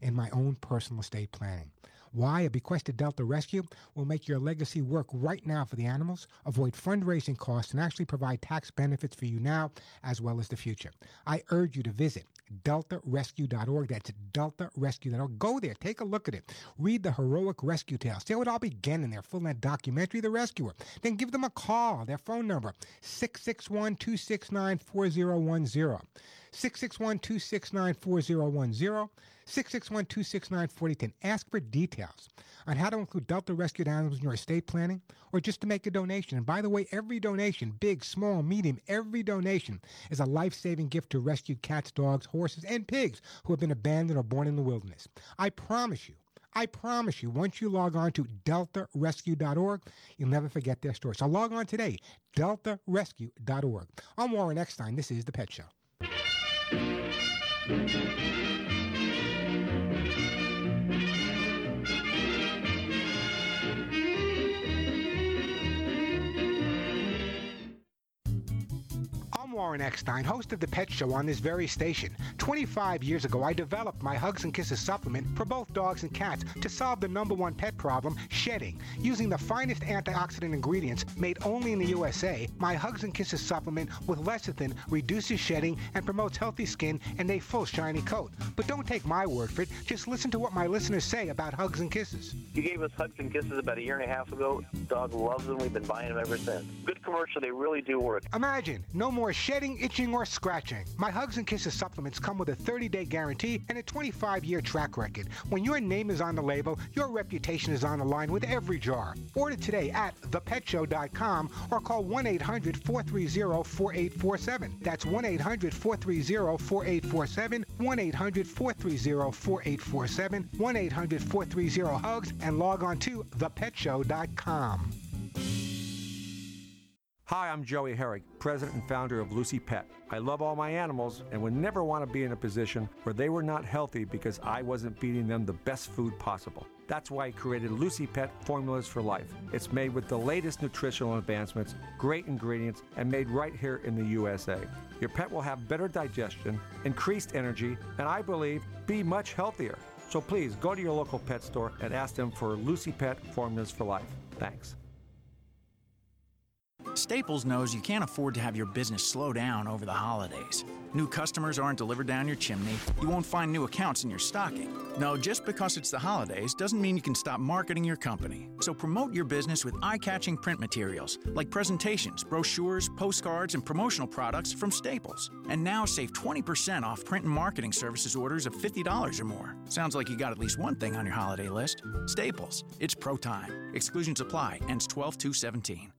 in my own personal estate planning. Why? A bequest to Delta Rescue will make your legacy work right now for the animals, avoid fundraising costs, and actually provide tax benefits for you now as well as the future. I urge you to visit deltarescue.org. That's deltarescue.org. Go there, take a look at it, read the heroic rescue tales. See how it all began in their full length documentary, The Rescuer. Then give them a call. Their phone number, 661 269 4010. 661 269 4010. 661 269 4010. Ask for details on how to include Delta rescued animals in your estate planning or just to make a donation. And by the way, every donation, big, small, medium, every donation is a life saving gift to rescued cats, dogs, horses, and pigs who have been abandoned or born in the wilderness. I promise you. I promise you, once you log on to deltarescue.org, you'll never forget their story. So log on today, deltarescue.org. I'm Warren Eckstein. This is The Pet Show. Warren Eckstein, host of The Pet Show on this very station. 25 years ago, I developed my Hugs and Kisses supplement for both dogs and cats to solve the number one pet problem, shedding. Using the finest antioxidant ingredients made only in the USA, my Hugs and Kisses supplement with lecithin reduces shedding and promotes healthy skin and a full shiny coat. But don't take my word for it. Just listen to what my listeners say about Hugs and Kisses. You gave us Hugs and Kisses about a year and a half ago. Dog loves them. We've been buying them ever since. Good commercial. They really do work. Imagine no more shedding, itching, or scratching. My Hugs and Kisses supplements come with a 30 day guarantee and a 25 year track record. When your name is on the label, your reputation is on the line with every jar. Order today at thepetshow.com or call 1 800 430 4847. That's 1 800 430 4847, 1 800 430 4847, 1 800 430 HUGS, and log on to thepetshow.com. Hi, I'm Joey Herrick, president and founder of Lucy Pet. I love all my animals and would never want to be in a position where they were not healthy because I wasn't feeding them the best food possible. That's why I created Lucy Pet Formulas for Life. It's made with the latest nutritional advancements, great ingredients, and made right here in the USA. Your pet will have better digestion, increased energy, and I believe be much healthier. So please go to your local pet store and ask them for Lucy Pet Formulas for Life. Thanks. Staples knows you can't afford to have your business slow down over the holidays. New customers aren't delivered down your chimney. You won't find new accounts in your stocking. No, just because it's the holidays doesn't mean you can stop marketing your company. So promote your business with eye catching print materials like presentations, brochures, postcards, and promotional products from Staples. And now save 20% off print and marketing services orders of $50 or more. Sounds like you got at least one thing on your holiday list. Staples. It's pro time. Exclusions apply. Ends 12 2 17.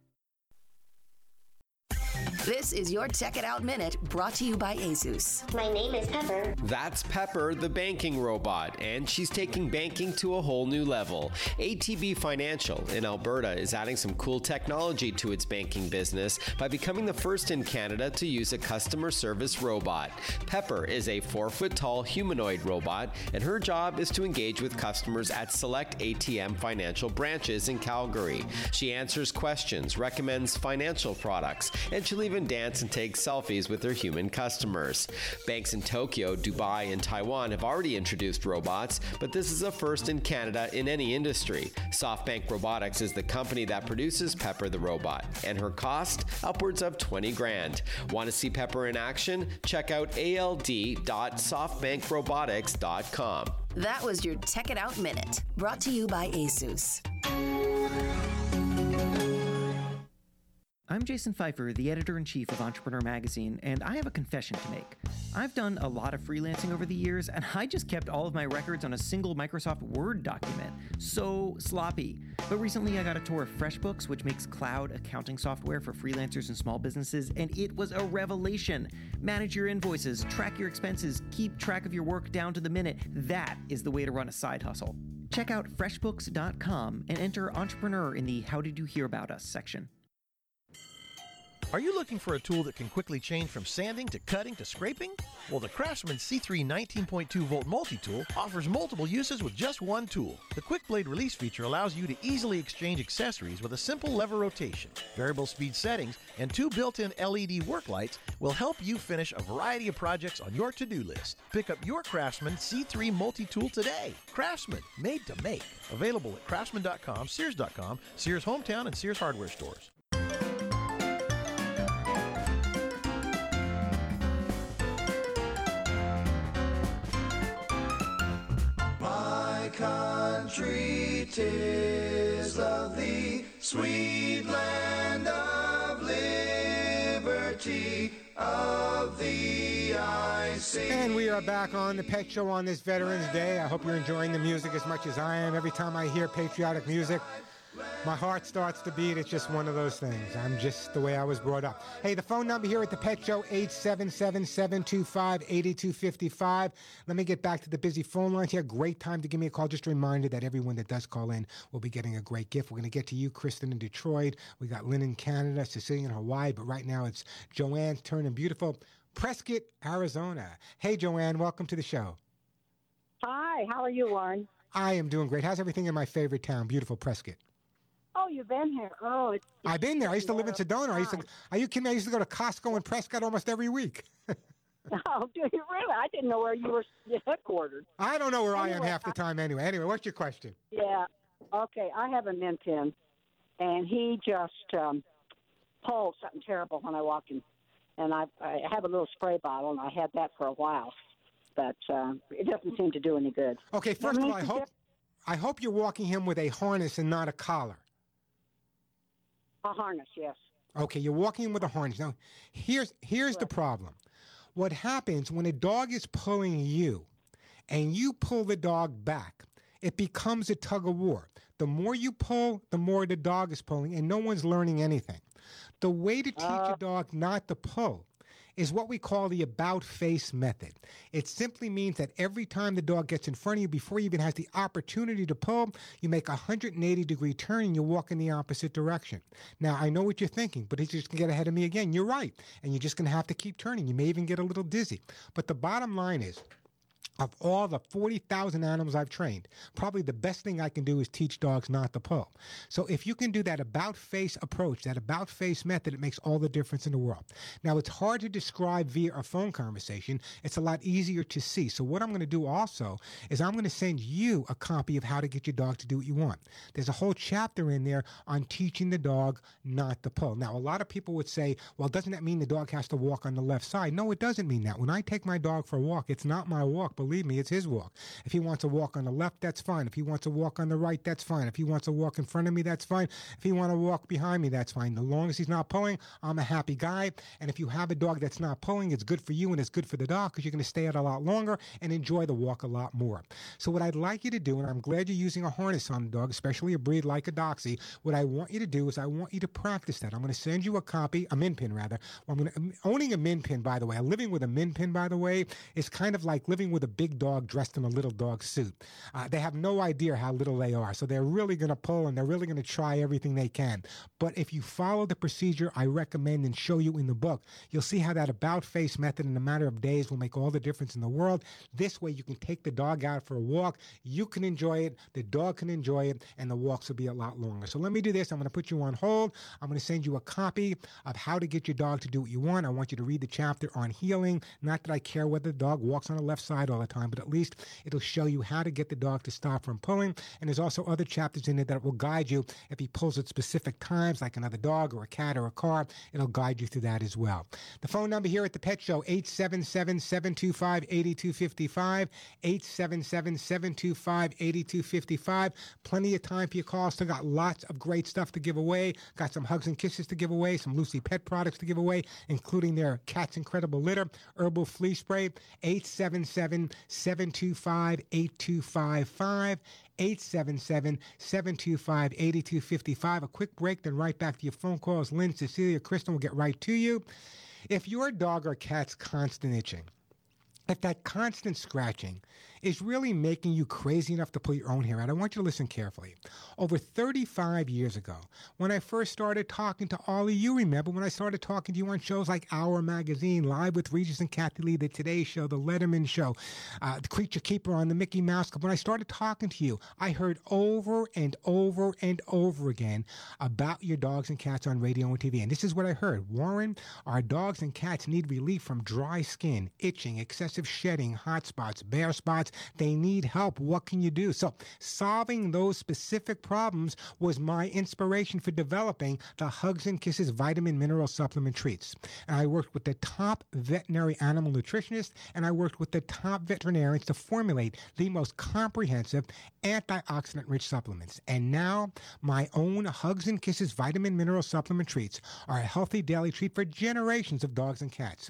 This is your Check It Out Minute brought to you by Asus. My name is Pepper. That's Pepper, the banking robot, and she's taking banking to a whole new level. ATB Financial in Alberta is adding some cool technology to its banking business by becoming the first in Canada to use a customer service robot. Pepper is a four foot tall humanoid robot, and her job is to engage with customers at select ATB financial branches in Calgary. She answers questions, recommends financial products, and she'll even dance and take selfies with her human customers. Banks in Tokyo, Dubai, and Taiwan have already introduced robots, but this is a first in Canada in any industry. SoftBank Robotics is the company that produces Pepper the robot, and her cost upwards of 20 grand. Want to see Pepper in action? Check out ald.softbankrobotics.com. That was your Check It Out Minute brought to you by Asus. I'm Jason Feifer, the editor in chief of Entrepreneur Magazine, and I have a confession to make. I've done a lot of freelancing over the years, and *laughs* I just kept all of my records on a single Microsoft Word document. So sloppy. But recently I got a tour of FreshBooks, which makes cloud accounting software for freelancers and small businesses, and it was a revelation. Manage your invoices, track your expenses, keep track of your work down to the minute. That is the way to run a side hustle. Check out freshbooks.com and enter entrepreneur in the How Did You Hear About Us section. Are you looking for a tool that can quickly change from sanding to cutting to scraping? Well, the Craftsman C3 19.2 volt multi-tool offers multiple uses with just one tool. The quick blade release feature allows you to easily exchange accessories with a simple lever rotation. Variable speed settings and two built-in LED work lights will help you finish a variety of projects on your to-do list. Pick up your Craftsman C3 multi-tool today. Craftsman, made to make. Available at craftsman.com, sears.com, Sears Hometown, and Sears Hardware stores. Tis of thee, sweet land of liberty, of thee I sing. And we are back on the Pet Show on this Veterans Day. I hope you're enjoying the music as much as I am. Every time I hear patriotic music, my heart starts to beat. It's just one of those things. I'm just the way I was brought up. Hey, the phone number here at the Pet Show, 877-725-8255. Let me get back to the busy phone lines here. Great time to give me a call. Just a reminder that everyone that does call in will be getting a great gift. We're going to get to you, Kristen in Detroit. We got Lynn in Canada, Cecilia in Hawaii, but right now it's Joanne turning beautiful. Prescott, Arizona. Hey, Joanne, welcome to the show. Hi, how are you, Warren? I am doing great. How's everything in my favorite town, beautiful Prescott? You've been here. Oh, it's. I've been there. I used to live in Sedona. I used to. Are you kidding? me? I used to go to Costco in Prescott almost every week. *laughs* Oh, do you really? I didn't know where you were *laughs* headquartered. I don't know where I am half the time anyway. Anyway, what's your question? Yeah. Okay, I have a min pin, and he just um, pulled something terrible when I walked in, and I I have a little spray bottle, and I had that for a while, but uh, it doesn't seem to do any good. Okay, first of all, I hope I hope you're walking him with a harness and not a collar. A harness, yes. Okay, you're walking him with a harness. Now, here's here's the problem. What happens when a dog is pulling you and you pull the dog back, it becomes a tug of war. The more you pull, the more the dog is pulling, and no one's learning anything. The way to teach a uh, dog not to pull is what we call the about face method. It simply means that every time the dog gets in front of you, before he even has the opportunity to pull, you make a 180 degree turn and you walk in the opposite direction. Now, I know what you're thinking, but he's just going to get ahead of me again. You're right. And you're just going to have to keep turning. You may even get a little dizzy. But the bottom line is, of all the 40,000 animals I've trained, probably the best thing I can do is teach dogs not to pull. So if you can do that about face approach, that about face method, it makes all the difference in the world. Now, it's hard to describe via a phone conversation. It's a lot easier to see. So what I'm going to do also is I'm going to send you a copy of how to get your dog to do what you want. There's a whole chapter in there on teaching the dog not to pull. Now, a lot of people would say, well, doesn't that mean the dog has to walk on the left side? No, it doesn't mean that. When I take my dog for a walk, it's not my walk, believe believe me, it's his walk. If he wants to walk on the left, that's fine. If he wants to walk on the right, that's fine. If he wants to walk in front of me, that's fine. If he wants to walk behind me, that's fine. The long as he's not pulling, I'm a happy guy. And if you have a dog that's not pulling, it's good for you and it's good for the dog because you're going to stay out a lot longer and enjoy the walk a lot more. So what I'd like you to do, and I'm glad you're using a harness on the dog, especially a breed like a Doxy, what I want you to do is I want you to practice that. I'm going to send you a copy, a min pin rather. Well, I'm going to, owning a min pin, by the way, living with a min pin, by the way, is kind of like living with a big dog dressed in a little dog suit. Uh, they have no idea how little they are. So they're really going to pull and they're really going to try everything they can. But if you follow the procedure I recommend and show you in the book, you'll see how that about face method in a matter of days will make all the difference in the world. This way you can take the dog out for a walk. You can enjoy it. The dog can enjoy it and the walks will be a lot longer. So let me do this. I'm going to put you on hold. I'm going to send you a copy of how to get your dog to do what you want. I want you to read the chapter on heeling. Not that I care whether the dog walks on the left side all the time, but at least it'll show you how to get the dog to stop from pulling. And there's also other chapters in it that will guide you if he pulls at specific times, like another dog or a cat or a car. It'll guide you through that as well. The phone number here at the Pet Show, 877 725 8255. 877 725 8255. Plenty of time for your calls. Still got lots of great stuff to give away. Got some hugs and kisses to give away, some Lucy Pet products to give away, including their Cat's Incredible Litter, Herbal Flea Spray, 877 725 8255. 877 725 8255. A quick break, then right back to your phone calls. Lynn, Cecilia, Kristen will get right to you. If your dog or cat's constant itching, if that constant scratching is really making you crazy enough to pull your own hair out, I want you to listen carefully. Over 35 years ago, when I first started talking to all of you, remember when I started talking to you on shows like Our Magazine, Live with Regis and Kathie Lee, The Today Show, The Letterman Show, uh, The Creature Keeper on the Mickey Mouse Club, when I started talking to you, I heard over and over and over again about your dogs and cats on radio and TV. And this is what I heard Warren, our dogs and cats need relief from dry skin, itching, excessive shedding, hot spots, bare spots. They need help. What can you do? So, solving those specific problems was my inspiration for developing the Hugs and Kisses vitamin mineral supplement treats. And I worked with the top veterinary animal nutritionists and I worked with the top veterinarians to formulate the most comprehensive antioxidant rich supplements. And now, my own Hugs and Kisses vitamin mineral supplement treats are a healthy daily treat for generations of dogs and cats.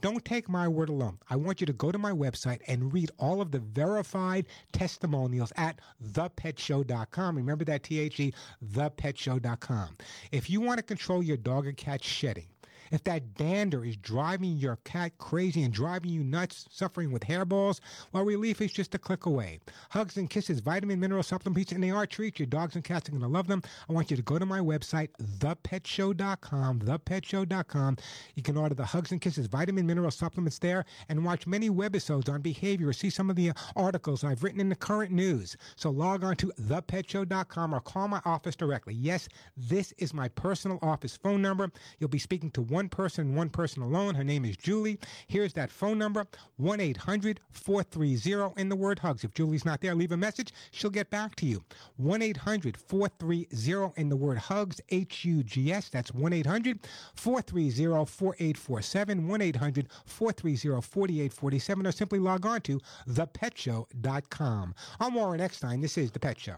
Don't take my word alone. I want you to go to my website and read all of the verified testimonials at thepetshow.com. Remember that T H E, thepetshow.com. If you want to control your dog or cat shedding, if that dander is driving your cat crazy and driving you nuts, suffering with hairballs, well, relief is just a click away. Hugs and Kisses, vitamin, mineral supplements, and they are treats. Your dogs and cats are going to love them. I want you to go to my website, thepetshow.com, thepetshow.com. You can order the Hugs and Kisses vitamin, mineral supplements there and watch many webisodes on behavior or see some of the articles I've written in the current news. So log on to thepetshow.com or call my office directly. Yes, this is my personal office phone number. You'll be speaking to one person, one person alone. Her name is Julie. Here's that phone number 1 800 430 in the word hugs. If Julie's not there, leave a message. She'll get back to you. 1 800 430 in the word hugs, H U G S. That's 1 800 430 4847. 1 800 430 4847. Or simply log on to thepetshow.com. I'm Warren Eckstein. This is The Pet Show.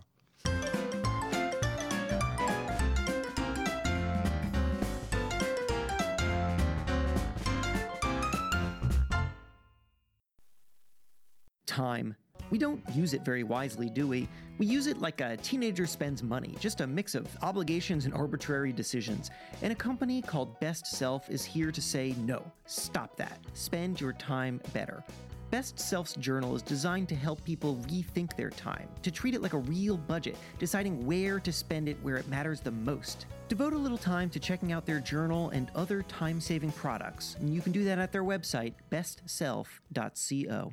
Time. We don't use it very wisely, do we? We use it like a teenager spends money, just a mix of obligations and arbitrary decisions. And a company called Best Self is here to say no, stop that. Spend your time better. Best Self's journal is designed to help people rethink their time, to treat it like a real budget, deciding where to spend it where it matters the most. Devote a little time to checking out their journal and other time saving products. And you can do that at their website, bestself.co.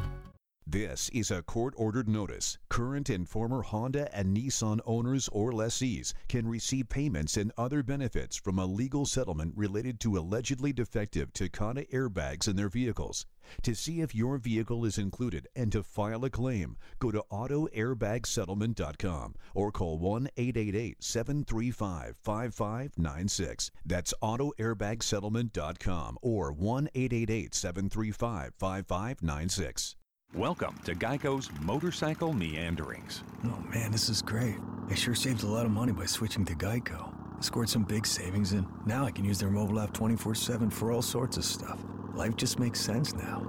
This is a court ordered notice. Current and former Honda and Nissan owners or lessees can receive payments and other benefits from a legal settlement related to allegedly defective Takata airbags in their vehicles. To see if your vehicle is included and to file a claim, go to autoairbagsettlement.com or call 1 888 735 5596. That's autoairbagsettlement.com or 1 888 735 5596. Welcome to Geico's Motorcycle Meanderings. Oh man, this is great. I sure saved a lot of money by switching to Geico. I scored some big savings and now I can use their mobile app 24 7 for all sorts of stuff. Life just makes sense now.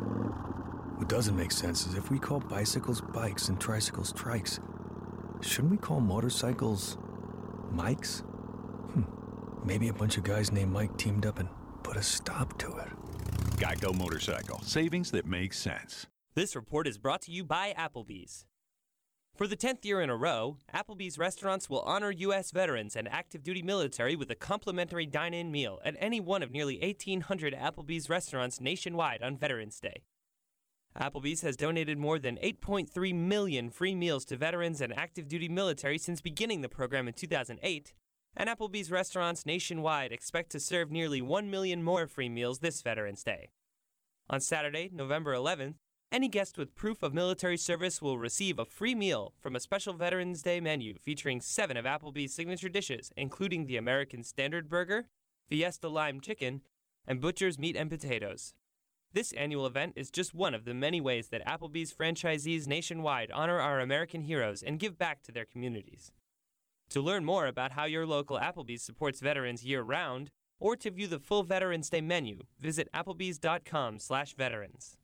What doesn't make sense is if we call bicycles bikes and tricycles trikes, shouldn't we call motorcycles Mikes? Hmm. Maybe a bunch of guys named Mike teamed up and put a stop to it. Geico Motorcycle. Savings that make sense. This report is brought to you by Applebee's. For the 10th year in a row, Applebee's restaurants will honor U.S. veterans and active duty military with a complimentary dine in meal at any one of nearly 1,800 Applebee's restaurants nationwide on Veterans Day. Applebee's has donated more than 8.3 million free meals to veterans and active duty military since beginning the program in 2008, and Applebee's restaurants nationwide expect to serve nearly 1 million more free meals this Veterans Day. On Saturday, November 11th, any guest with proof of military service will receive a free meal from a special Veterans Day menu featuring seven of Applebee's signature dishes, including the American Standard Burger, Fiesta Lime Chicken, and Butcher's Meat and Potatoes. This annual event is just one of the many ways that Applebee's franchisees nationwide honor our American heroes and give back to their communities. To learn more about how your local Applebee's supports veterans year-round, or to view the full Veterans Day menu, visit applebees.com/veterans.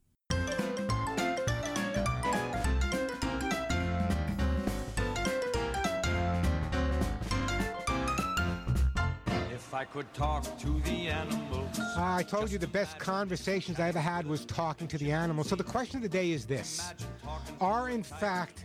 If I could talk to the animals. I told you the best conversations I ever had was talking to the animals. So the question of the day is this Are, in fact,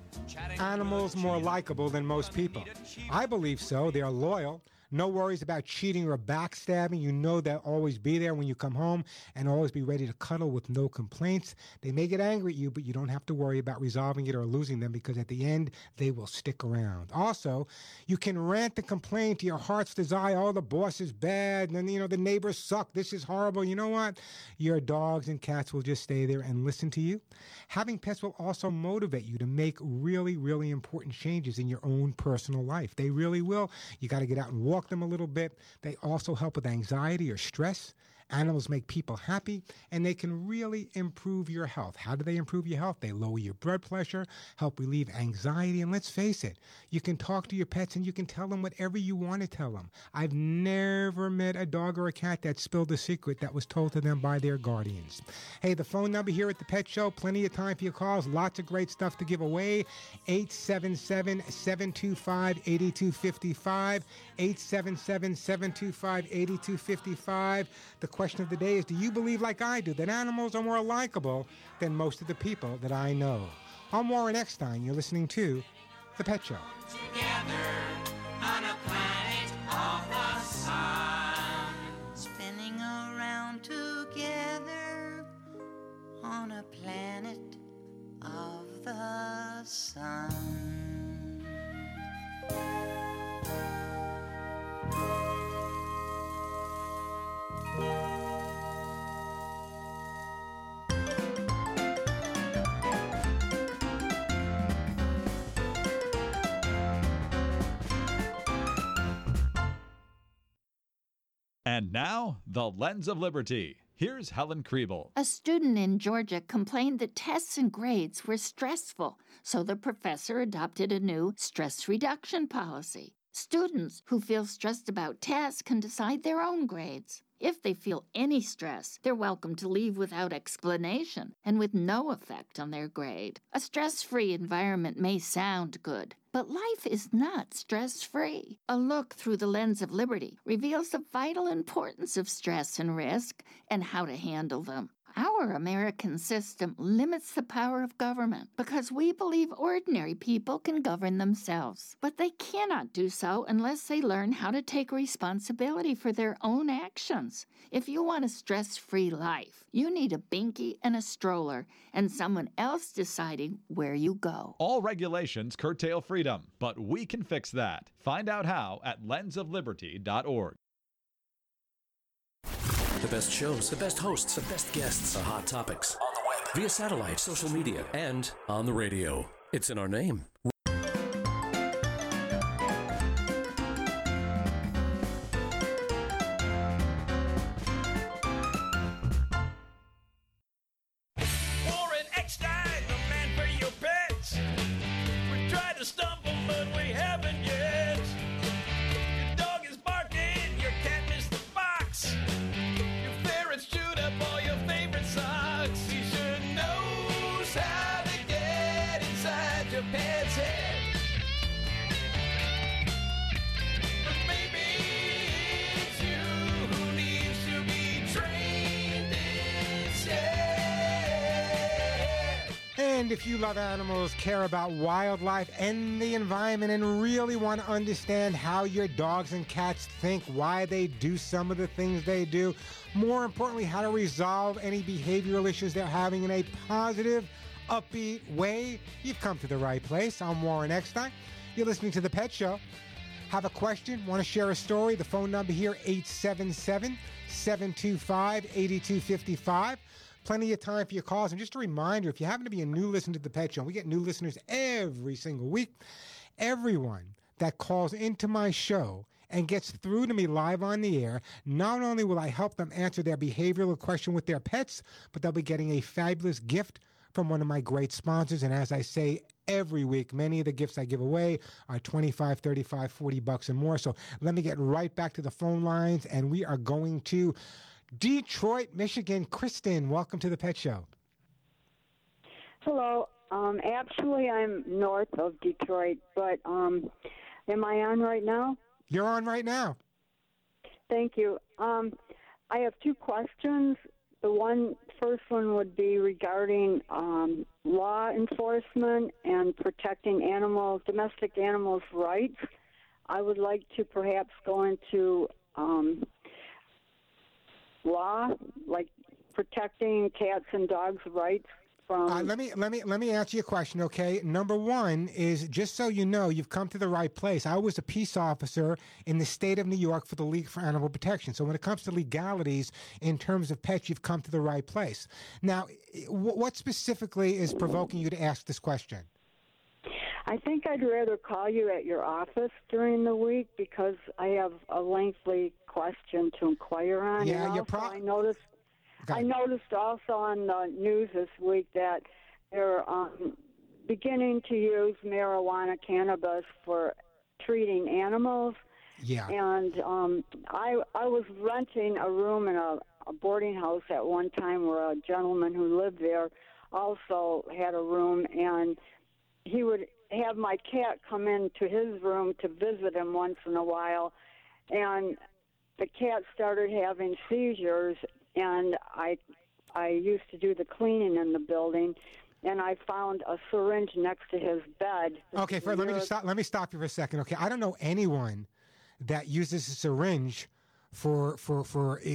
animals more likable than most people? I believe so. They are loyal. No worries about cheating or backstabbing. You know they'll always be there when you come home and always be ready to cuddle with no complaints. They may get angry at you, but you don't have to worry about resolving it or losing them because at the end, they will stick around. Also, you can rant and complain to your heart's desire. Oh, the boss is bad. And, you know, the neighbors suck. This is horrible. You know what? Your dogs and cats will just stay there and listen to you. Having pets will also motivate you to make really, really important changes in your own personal life. They really will. You got to get out and walk them a little bit. They also help with anxiety or stress. Animals make people happy and they can really improve your health. How do they improve your health? They lower your blood pressure, help relieve anxiety, and let's face it, you can talk to your pets and you can tell them whatever you want to tell them. I've never met a dog or a cat that spilled a secret that was told to them by their guardians. Hey, the phone number here at the Pet Show, plenty of time for your calls, lots of great stuff to give away. 877 725 8255. 877 725 8255. The question of the day is Do you believe, like I do, that animals are more likable than most of the people that I know? I'm Warren Eckstein. You're listening to The Pet Show. on a planet of the sun. And now, the Lens of Liberty. Here's Helen Krieble. A student in Georgia complained that tests and grades were stressful, so the professor adopted a new stress reduction policy. Students who feel stressed about tests can decide their own grades. If they feel any stress, they're welcome to leave without explanation and with no effect on their grade. A stress free environment may sound good, but life is not stress free. A look through the lens of liberty reveals the vital importance of stress and risk and how to handle them. Our American system limits the power of government because we believe ordinary people can govern themselves. But they cannot do so unless they learn how to take responsibility for their own actions. If you want a stress free life, you need a binky and a stroller and someone else deciding where you go. All regulations curtail freedom, but we can fix that. Find out how at lensofliberty.org. The best shows, the best hosts, the best guests, the hot topics. On the web, via satellite, social media, and on the radio. It's in our name. Care about wildlife and the environment, and really want to understand how your dogs and cats think, why they do some of the things they do, more importantly, how to resolve any behavioral issues they're having in a positive, upbeat way, you've come to the right place. I'm Warren Eckstein. You're listening to The Pet Show. Have a question? Want to share a story? The phone number here 877 725 8255. Plenty of time for your calls. And just a reminder if you happen to be a new listener to the Pet Show, we get new listeners every single week. Everyone that calls into my show and gets through to me live on the air, not only will I help them answer their behavioral question with their pets, but they'll be getting a fabulous gift from one of my great sponsors. And as I say every week, many of the gifts I give away are 25, 35, 40 bucks and more. So let me get right back to the phone lines, and we are going to Detroit, Michigan. Kristen, welcome to the Pet Show. Hello. Um, actually, I'm north of Detroit, but um, am I on right now? You're on right now. Thank you. Um, I have two questions. The one first one would be regarding um, law enforcement and protecting animals, domestic animals' rights. I would like to perhaps go into um, law, like protecting cats and dogs' rights from. Uh, let me let me let me answer your question, okay? Number one is just so you know, you've come to the right place. I was a peace officer in the state of New York for the League for Animal Protection. So when it comes to legalities in terms of pets, you've come to the right place. Now, what specifically is provoking you to ask this question? I think I'd rather call you at your office during the week because I have a lengthy question to inquire on. Yeah, and also pro- I noticed. I noticed also on the news this week that they're um, beginning to use marijuana cannabis for treating animals. Yeah. And um, I I was renting a room in a, a boarding house at one time where a gentleman who lived there also had a room, and he would have my cat come into his room to visit him once in a while, and the cat started having seizures, and I I used to do the cleaning in the building. And I found a syringe next to his bed. Okay, for, let me just stop, let me stop you for a second. Okay, I don't know anyone that uses a syringe for for for uh,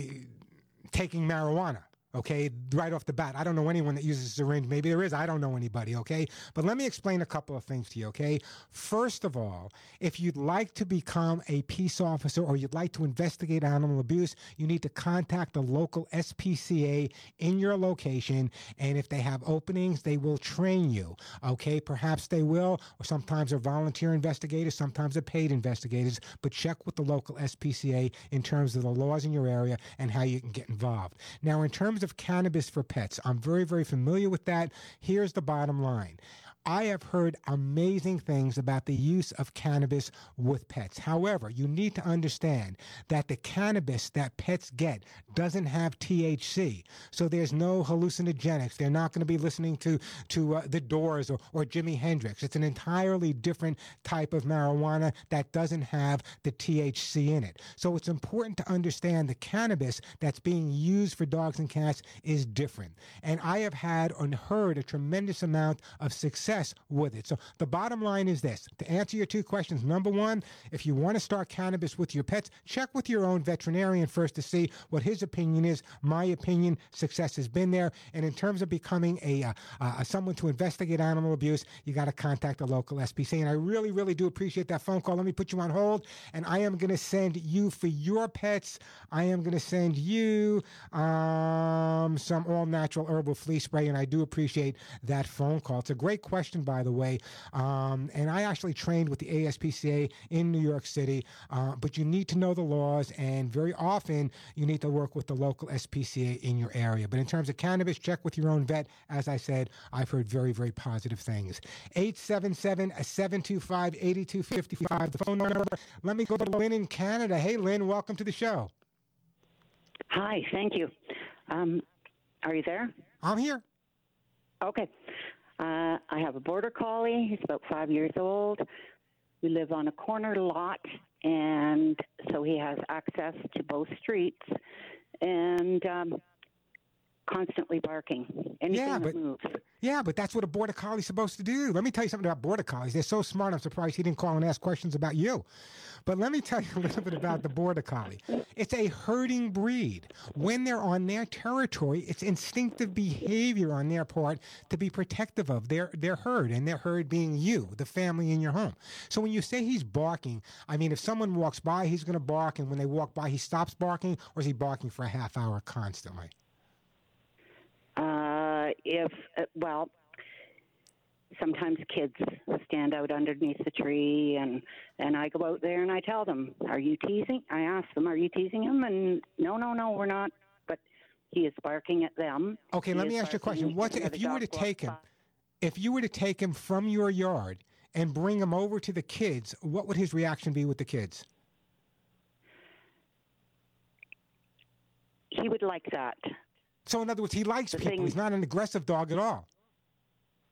taking marijuana. Okay, right off the bat, I don't know anyone that uses syringe. Maybe there is. I don't know anybody. Okay, but let me explain a couple of things to you. Okay, first of all, if you'd like to become a peace officer or you'd like to investigate animal abuse, you need to contact the local SPCA in your location, and if they have openings, they will train you. Okay, perhaps they will, or sometimes they're volunteer investigators, sometimes they're paid investigators. But check with the local SPCA in terms of the laws in your area and how you can get involved. Now, in terms of cannabis for pets, I'm very, very familiar with that. Here's the bottom line. I have heard amazing things about the use of cannabis with pets. However, you need to understand that the cannabis that pets get doesn't have THC. So there's no hallucinogenics. They're not going to be listening to, to uh, The Doors or, or Jimi Hendrix. It's an entirely different type of marijuana that doesn't have the THC in it. So it's important to understand the cannabis that's being used for dogs and cats is different. And I have had and heard a tremendous amount of success with it. So the bottom line is this to answer your two questions number one, if you want to start cannabis with your pets, check with your own veterinarian first to see what his opinion is. My opinion, success has been there. And in terms of becoming a, uh, uh, someone to investigate animal abuse, you got to contact the local SPCA. And I really, really do appreciate that phone call. Let me put you on hold, and I am going to send you for your pets. I am going to send you um, some all natural herbal flea spray, and I do appreciate that phone call. It's a great question, by the way. Um, and I actually trained with the ASPCA in New York City, uh, but you need to know the laws, and very often you need to work with the local SPCA in your area. But in terms of cannabis, check with your own vet. As I said, I've heard very, very positive things. 877 725 8255, the phone number. Let me go to Lynn in Canada. Hey, Lynn, welcome to the show. Hi, thank you. Um, are you there? I'm here. Okay. Uh, I have a border collie. He's about five years old. We live on a corner lot, and so he has access to both streets and um, constantly barking. Anything Yeah, that but- moves. Yeah, but that's what a border collie's supposed to do. Let me tell you something about border collies. They're so smart. I'm surprised he didn't call and ask questions about you. But let me tell you a little bit about the border collie. It's a herding breed. When they're on their territory, it's instinctive behavior on their part to be protective of their their herd, and their herd being you, the family in your home. So when you say he's barking, I mean, if someone walks by, he's going to bark, and when they walk by, he stops barking, or is he barking for a half hour constantly? Uh, if uh, well, sometimes kids stand out underneath the tree, and and I go out there and I tell them, "Are you teasing?" I ask them, "Are you teasing him?" And no, no, no, we're not. But he is barking at them. Okay, He let me ask you a question. Whenever if you were to take him, if you were to take him from your yard and bring him over to the kids, what would his reaction be with the kids? He would like that. So in other words, he likes The people. thing- He's not an aggressive dog at all.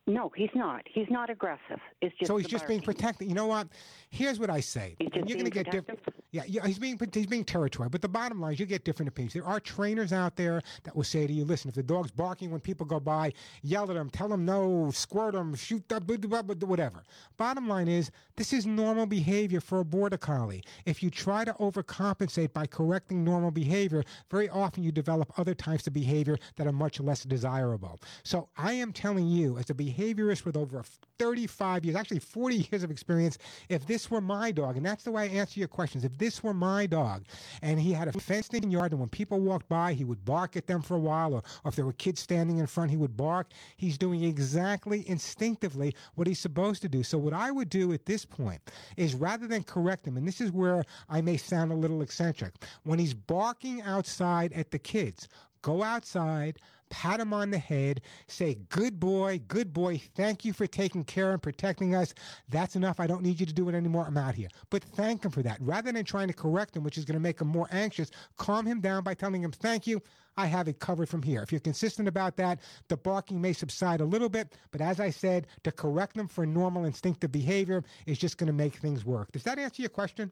No, he's not. He's not aggressive. It's just so he's just being barking. protected. You know what? Here's what I say. He's just You're being going to get different. Yeah, yeah, he's being he's being territorial. But the bottom line is, you get different opinions. There are trainers out there that will say to you, "Listen, if the dog's barking when people go by, yell at him, tell him no, squirt him, shoot up, whatever." Bottom line is, this is normal behavior for a border collie. If you try to overcompensate by correcting normal behavior, very often you develop other types of behavior that are much less desirable. So I am telling you, as a behaviorist with over 35 years, actually 40 years of experience, if this were my dog, and that's the way I answer your questions, this were my dog and he had a fenced in yard and when people walked by, he would bark at them for a while, or, or if there were kids standing in front, he would bark, he's doing exactly instinctively what he's supposed to do. So what I would do at this point is rather than correct him, and this is where I may sound a little eccentric, when he's barking outside at the kids, go outside, pat him on the head, say, Good boy, good boy, thank you for taking care and protecting us. That's enough. I don't need you to do it anymore. I'm out here. But thank him for that. Rather than trying to correct him, which is going to make him more anxious, calm him down by telling him, Thank you. I have it covered from here. If you're consistent about that, the barking may subside a little bit, but as I said, to correct them for normal instinctive behavior is just going to make things work. Does that answer your question?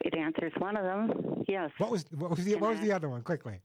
It answers one of them. Yes. What was what was the what was the other one? Quickly.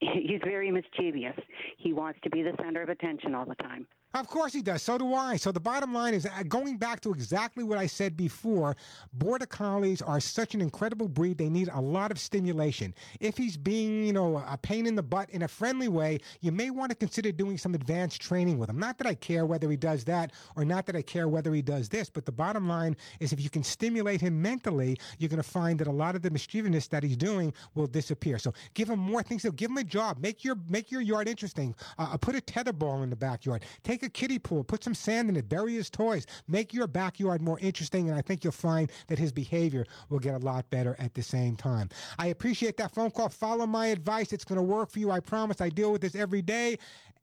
*laughs* He's very mischievous. He wants to be the center of attention all the time. Of course he does. So do I. So the bottom line is uh, going back to exactly what I said before. Border collies are such an incredible breed. They need a lot of stimulation. If he's being, you know, a pain in the butt in a friendly way, you may want to consider doing some advanced training with him. Not that I care whether he does that or not that I care whether he does this, but the bottom line is if you can stimulate him mentally, you're going to find that a lot of the mischievousness that he's doing will disappear. So give him more things. do. Give him a job. Make your make your yard interesting. Uh, put a tether ball in the backyard. Take Make a kiddie pool, put some sand in it, bury his toys, make your backyard more interesting, and I think you'll find that his behavior will get a lot better at the same time. I appreciate that phone call. Follow my advice. It's going to work for you. I promise. I deal with this every day.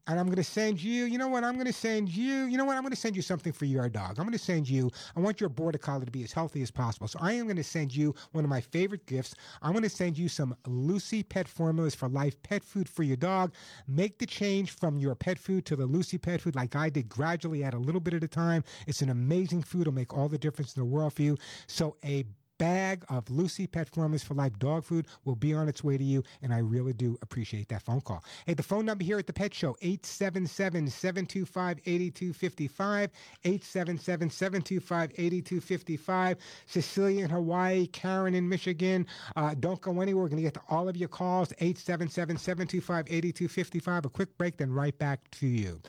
And I'm going to send you, you know what? I'm going to send you, you know what? I'm going to send you something for your dog. I'm going to send you, I want your border collie to be as healthy as possible. So I am going to send you one of my favorite gifts. I'm going to send you some Lucy Pet Formulas for Life pet food for your dog. Make the change from your pet food to the Lucy pet food like I did gradually, add a little bit at a time. It's an amazing food. It'll make all the difference in the world for you. So a bag of Lucy Pet Formulas for Life dog food will be on its way to you, and I really do appreciate that phone call. Hey, the phone number here at the Pet Show, 877-725-8255, 877-725-8255. Cecilia in Hawaii, Karen in Michigan. Uh, don't go anywhere. We're going to get to all of your calls, 877-725-8255. A quick break, then right back to you.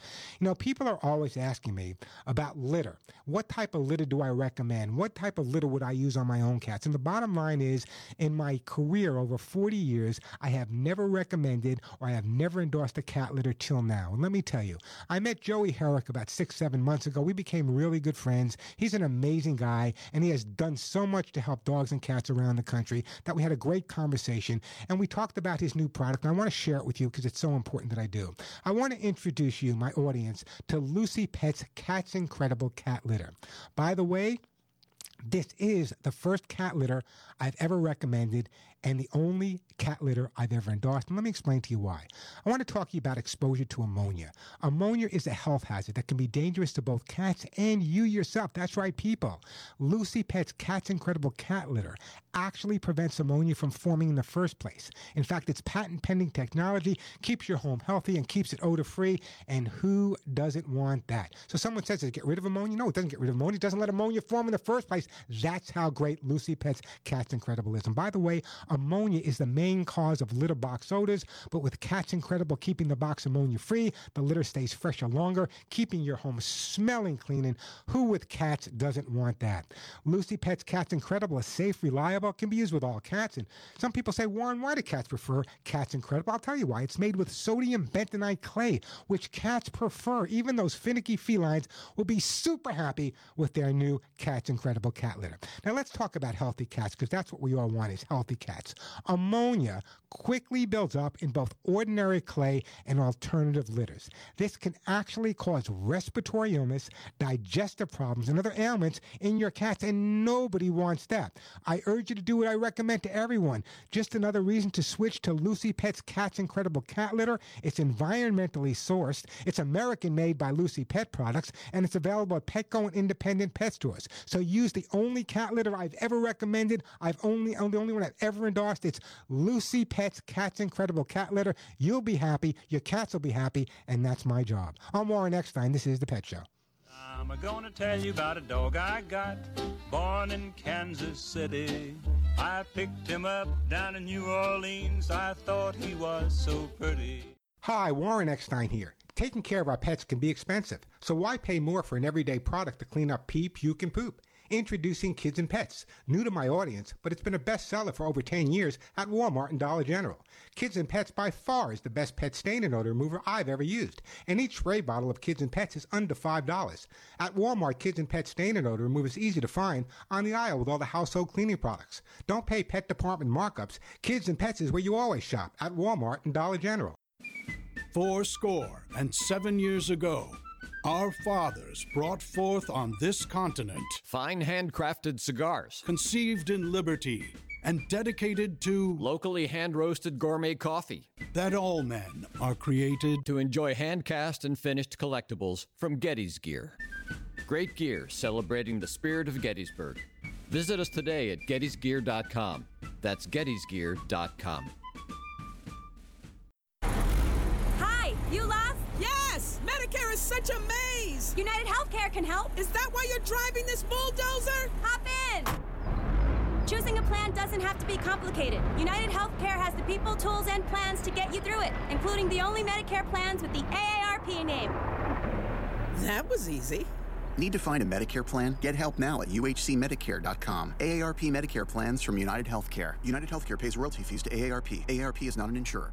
You know, people are always asking me about litter. What type of litter do I recommend? What type of litter would I use on my own cats? And the bottom line is, in my career over 40 years, I have never recommended or I have never endorsed a cat litter till now. And let me tell you, I met Joey Herrick about six, seven months ago. We became really good friends. He's an amazing guy, and he has done so much to help dogs and cats around the country that we had a great conversation. And we talked about his new product, and I want to share it with you because it's so important that I do. I want to introduce you, my audience, to Lucy Pet's Cat's Incredible Cat Litter. By the way, this is the first cat litter I've ever recommended and the only cat litter I've ever endorsed. And let me explain to you why. I want to talk to you about exposure to ammonia. Ammonia is a health hazard that can be dangerous to both cats and you yourself. That's right, people. Lucy Pet's Cat's Incredible Cat Litter actually prevents ammonia from forming in the first place. In fact, its patent pending technology keeps your home healthy and keeps it odor free. And who doesn't want that? So someone says, does it get rid of ammonia? No, it doesn't get rid of ammonia. It doesn't let ammonia form in the first place. That's how great Lucy Pet's Cat's Incredible is. And by the way, ammonia is the main cause of litter box odors, but with Cat's Incredible keeping the box ammonia free, the litter stays fresher longer, keeping your home smelling clean. And who with cats doesn't want that? Lucy Pet's Cat's Incredible is safe, reliable, can be used with all cats. And some people say, Warren, why do cats prefer Cat's Incredible? I'll tell you why. It's made with sodium bentonite clay, which cats prefer. Even those finicky felines will be super happy with their new Cat's Incredible cat litter. Now let's talk about healthy cats because that's what we all want is healthy cats. Ammonia quickly builds up in both ordinary clay and alternative litters. This can actually cause respiratory illness, digestive problems, and other ailments in your cats, and nobody wants that. I urge you to do what I recommend to everyone. Just another reason to switch to Lucy Pet's Cat's Incredible Cat Litter. It's environmentally sourced, it's American made by Lucy Pet Products, and it's available at Petco and independent pet stores. So use the only cat litter I've ever recommended. I've only, the only one I've ever endorsed. It's Lucy Pet's Cat's Incredible Cat Litter. You'll be happy, your cats will be happy, and that's my job. I'm Warren Eckstein. This is The Pet Show. I'm gonna tell you about a dog I got, born in Kansas City. I picked him up down in New Orleans. I thought he was so pretty. Hi, Warren Eckstein here. Taking care of our pets can be expensive, so why pay more for an everyday product to clean up pee, puke, and poop? Introducing Kids and Pets, new to my audience, but it's been a bestseller for over 10 years at Walmart and Dollar General. Kids and Pets by far is the best pet stain and odor remover I've ever used, and each spray bottle of Kids and Pets is under $5. At Walmart, Kids and Pets stain and odor remover is easy to find on the aisle with all the household cleaning products. Don't pay pet department markups. Kids and Pets is where you always shop at Walmart and Dollar General. Four score and seven years ago, our fathers brought forth on this continent fine handcrafted cigars, conceived in liberty and dedicated to locally hand roasted gourmet coffee, that all men are created to enjoy hand cast and finished collectibles from Getty's Gear. Great gear celebrating the spirit of Gettysburg. Visit us today at gettysgear.com. That's gettysgear.com. Hi, you lost? Yes! Medicare is such a maze! United Healthcare can help. Is that why you're driving this bulldozer? Hop in! Choosing a plan doesn't have to be complicated. United Healthcare has the people, tools, and plans to get you through it, including the only Medicare plans with the AARP name. That was easy. Need to find a Medicare plan? Get help now at uhcmedicare.com. AARP Medicare plans from United Healthcare. United Healthcare pays royalty fees to AARP. AARP is not an insurer.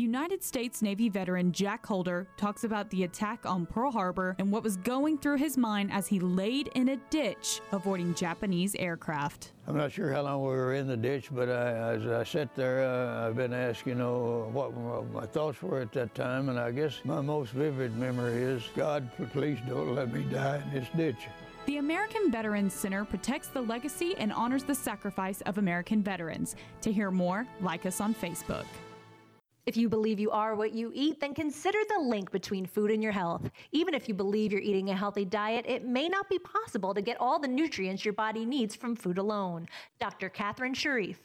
United States Navy veteran Jack Holder talks about the attack on Pearl Harbor and what was going through his mind as he laid in a ditch avoiding Japanese aircraft. I'm not sure how long we were in the ditch, but I, as I sat there, uh, I've been asked, you know, what my thoughts were at that time, and I guess my most vivid memory is, God, please don't let me die in this ditch. The American Veterans Center protects the legacy and honors the sacrifice of American veterans. To hear more, like us on Facebook. If you believe you are what you eat, then consider the link between food and your health. Even if you believe you're eating a healthy diet, it may not be possible to get all the nutrients your body needs from food alone. Dr. Catherine Sharif.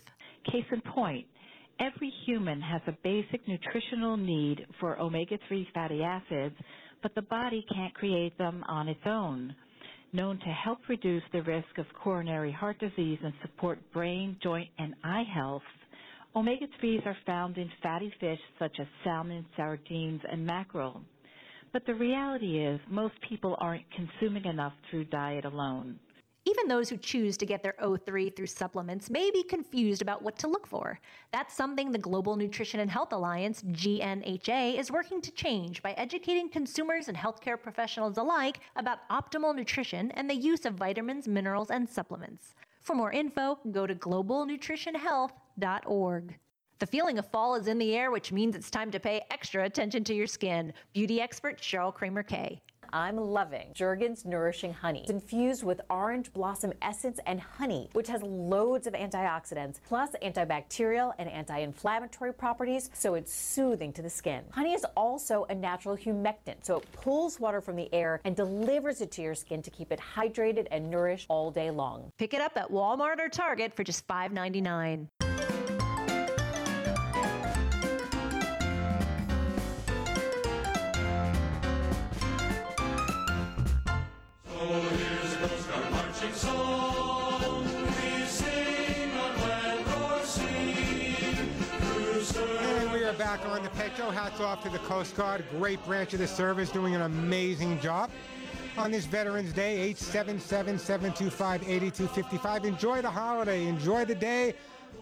Case in point, every human has a basic nutritional need for omega 3 fatty acids, but the body can't create them on its own. Known to help reduce the risk of coronary heart disease and support brain, joint, and eye health, Omega-3s are found in fatty fish such as salmon, sardines, and mackerel. But the reality is most people aren't consuming enough through diet alone. Even those who choose to get their O3 through supplements may be confused about what to look for. That's something the Global Nutrition and Health Alliance, GNHA, is working to change by educating consumers and healthcare professionals alike about optimal nutrition and the use of vitamins, minerals, and supplements. For more info, go to globalnutritionhealth.org. The feeling of fall is in the air, which means it's time to pay extra attention to your skin. Beauty expert Cheryl Kramer Kaye. I'm loving Jergens Nourishing Honey. It's infused with orange blossom essence and honey, which has loads of antioxidants, plus antibacterial and anti-inflammatory properties, so it's soothing to the skin. Honey is also a natural humectant, so it pulls water from the air and delivers it to your skin to keep it hydrated and nourished all day long. Pick it up at Walmart or Target for just $5.99. back on the Pet Show. Hats off to the Coast Guard, great branch of the service, doing an amazing job. On this Veterans Day, 877 725 8255. Enjoy the holiday, enjoy the day,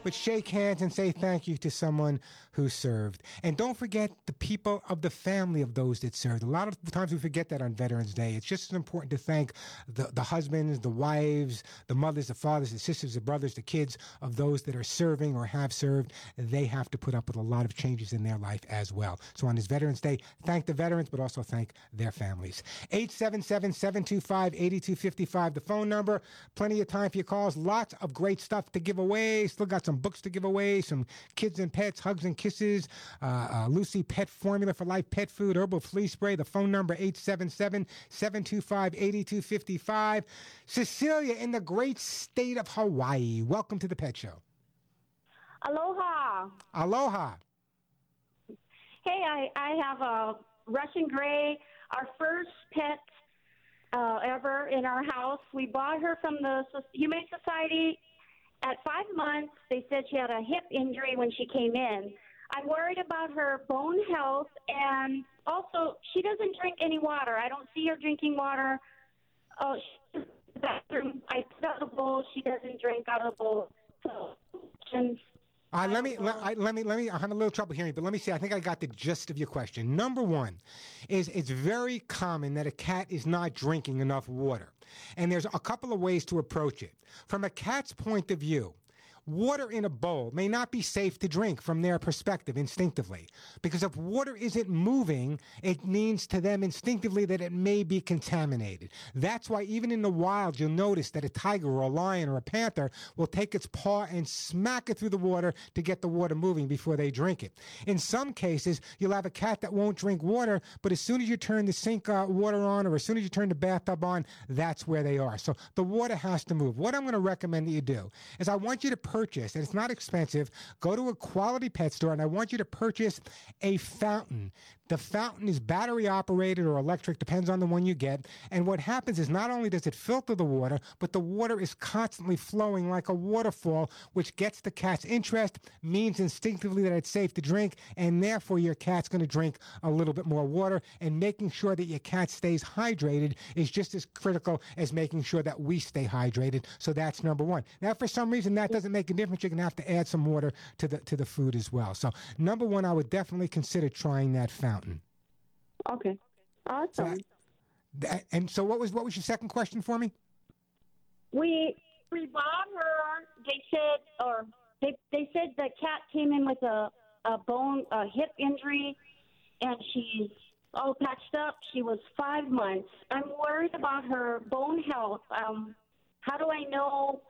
but shake hands and say thank you to someone who served. And don't forget the people of the family of those that served. A lot of times we forget that on Veterans Day. It's just as important to thank the, the husbands, the wives, the mothers, the fathers, the sisters, the brothers, the kids of those that are serving or have served. They have to put up with a lot of changes in their life as well. So on this Veterans Day, thank the veterans, but also thank their families. 877 725 8255, the phone number. Plenty of time for your calls. Lots of great stuff to give away. Still got some books to give away, some kids and pets, hugs and kisses, uh, uh, Lucy Pet Formula for Life Pet Food, Herbal Flea Spray. The phone number 877 725 8255. Cecilia in the great state of Hawaii. Welcome to the Pet Show. Aloha. Aloha. Hey, I, I have a Russian Gray, our first pet uh, ever in our house. We bought her from the Humane Society. At five months, they said she had a hip injury when she came in. I'm worried about her bone health, and also she doesn't drink any water. I don't see her drinking water. Oh, she, the bathroom. I put out the bowl. She doesn't drink out of the bowl. So, and Uh, let me let, I, let me let me. I'm having a little trouble hearing, but let me see. I think I got the gist of your question. Number one is it's very common that a cat is not drinking enough water, and there's a couple of ways to approach it. From a cat's point of view, water in a bowl may not be safe to drink from their perspective instinctively, because if water isn't moving, it means to them instinctively that it may be contaminated. That's why even in the wild, you'll notice that a tiger or a lion or a panther will take its paw and smack it through the water to get the water moving before they drink it. In some cases, you'll have a cat that won't drink water, but as soon as you turn the sink uh, water on or as soon as you turn the bathtub on, that's where they are. So the water has to move. What I'm going to recommend that you do is I want you to purchase, and it's not expensive, go to a quality pet store and I want you to purchase a fountain. The fountain is battery operated or electric, depends on the one you get. And what happens is not only does it filter the water, but the water is constantly flowing like a waterfall, which gets the cat's interest, means instinctively that it's safe to drink, and therefore your cat's going to drink a little bit more water. And making sure that your cat stays hydrated is just as critical as making sure that we stay hydrated. So that's number one. Now, for some reason that doesn't make a difference, you're going to have to add some water to the to the food as well. So number one, I would definitely consider trying that fountain. Okay. Awesome. That- and so what was what was your second question for me? We we bought her. They said, or they they said the cat came in with a a bone a hip injury, and she's all patched up. She was five months. I'm worried about her bone health. Um, how do I know?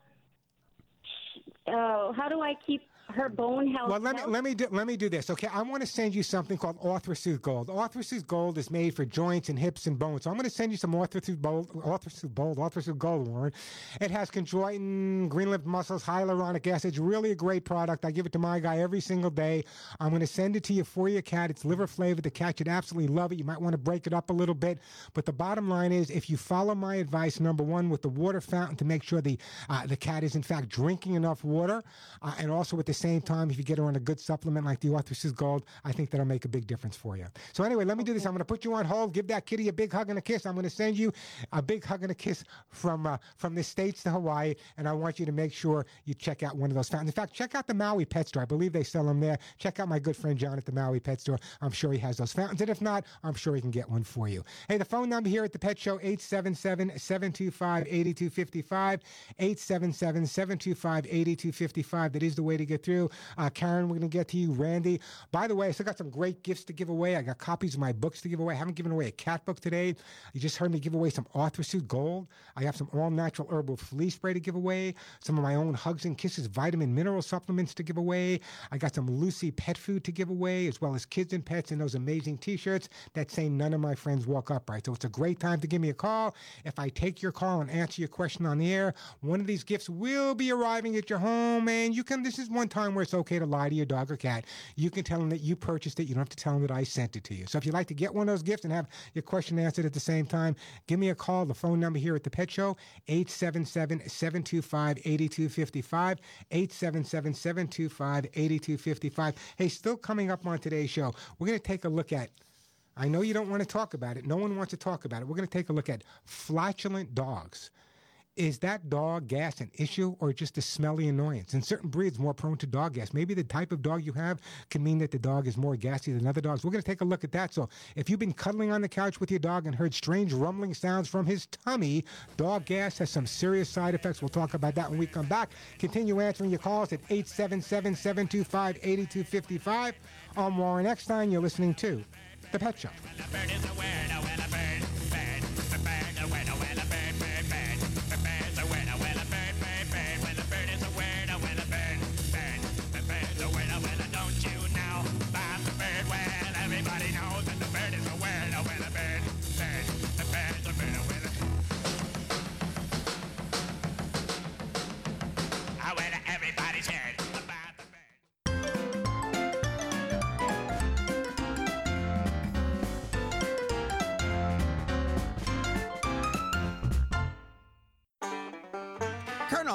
Uh, how do I keep her bone health? Well, let me let me do, let me do this. Okay, I want to send you something called ArthriSoothe Gold. ArthriSoothe Gold is made for joints and hips and bones. So I'm going to send you some ArthriSoothe Gold, ArthriSoothe Gold, ArthriSoothe Gold, Warren. It has chondroitin, green lipped mussels, hyaluronic acid. It's really a great product. I give it to my guy every single day. I'm going to send it to you for your cat. It's liver flavored. The cat should absolutely love it. You might want to break it up a little bit, but the bottom line is, if you follow my advice, number one, with the water fountain to make sure the uh, the cat is in fact drinking enough water, uh, and also with the same time, if you get her on a good supplement like the ArthriSoothe Gold, I think that'll make a big difference for you. So anyway, let me do this. I'm going to put you on hold. Give that kitty a big hug and a kiss. I'm going to send you a big hug and a kiss from uh, from the states to Hawaii, and I want you to make sure you check out one of those fountains. In fact, check out the Maui Pet Store. I believe they sell them there. Check out my good friend John at the Maui Pet Store. I'm sure he has those fountains, and if not, I'm sure he can get one for you. Hey, the phone number here at the Pet Show 877-725-8255. 877-725-8255. That is the way to get through. Uh, Karen, we're going to get to you. Randy. By the way, I still got some great gifts to give away. I got copies of my books to give away. I haven't given away a cat book today. You just heard me give away some ArthriSoothe Gold. I have some all-natural herbal flea spray to give away. Some of my own Hugs and Kisses vitamin mineral supplements to give away. I got some Lucy pet food to give away, as well as kids and pets and those amazing T-shirts that say none of my friends walk upright. So it's a great time to give me a call. If I take your call and answer your question on the air, one of these gifts will be arriving at your home, and you can. This is one time where it's okay to lie to your dog or cat. You can tell them that you purchased it. You don't have to tell them that I sent it to you. So if you'd like to get one of those gifts and have your question answered at the same time, give me a call. The phone number here at the Pet Show 877-725-8255. 877-725-8255. Hey, still coming up on today's show, we're going to take a look at I know you don't want to talk about it. No one wants to talk about it. We're going to take a look at flatulent dogs. Is that dog gas an issue or just a smelly annoyance? And certain breeds more prone to dog gas. Maybe the type of dog you have can mean that the dog is more gassy than other dogs. We're going to take a look at that. So if you've been cuddling on the couch with your dog and heard strange rumbling sounds from his tummy, dog gas has some serious side effects. We'll talk about that when we come back. Continue answering your calls at 877 725 8255. I'm Warren Eckstein. You're listening to The Pet Show.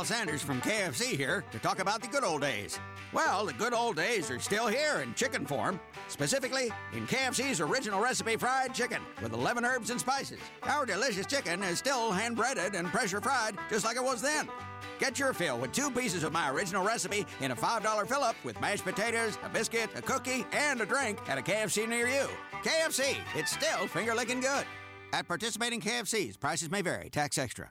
Sanders from KFC here to talk about the good old days. Well, the good old days are still here in chicken form, specifically in KFC's original recipe fried chicken with 11 herbs and spices. Our delicious chicken is still hand breaded and pressure fried just like it was then. Get your fill with two pieces of my original recipe in a $5 fill up with mashed potatoes, a biscuit, a cookie, and a drink at a KFC near you. KFC, it's still finger licking good. At participating KFCs, prices may vary, tax extra.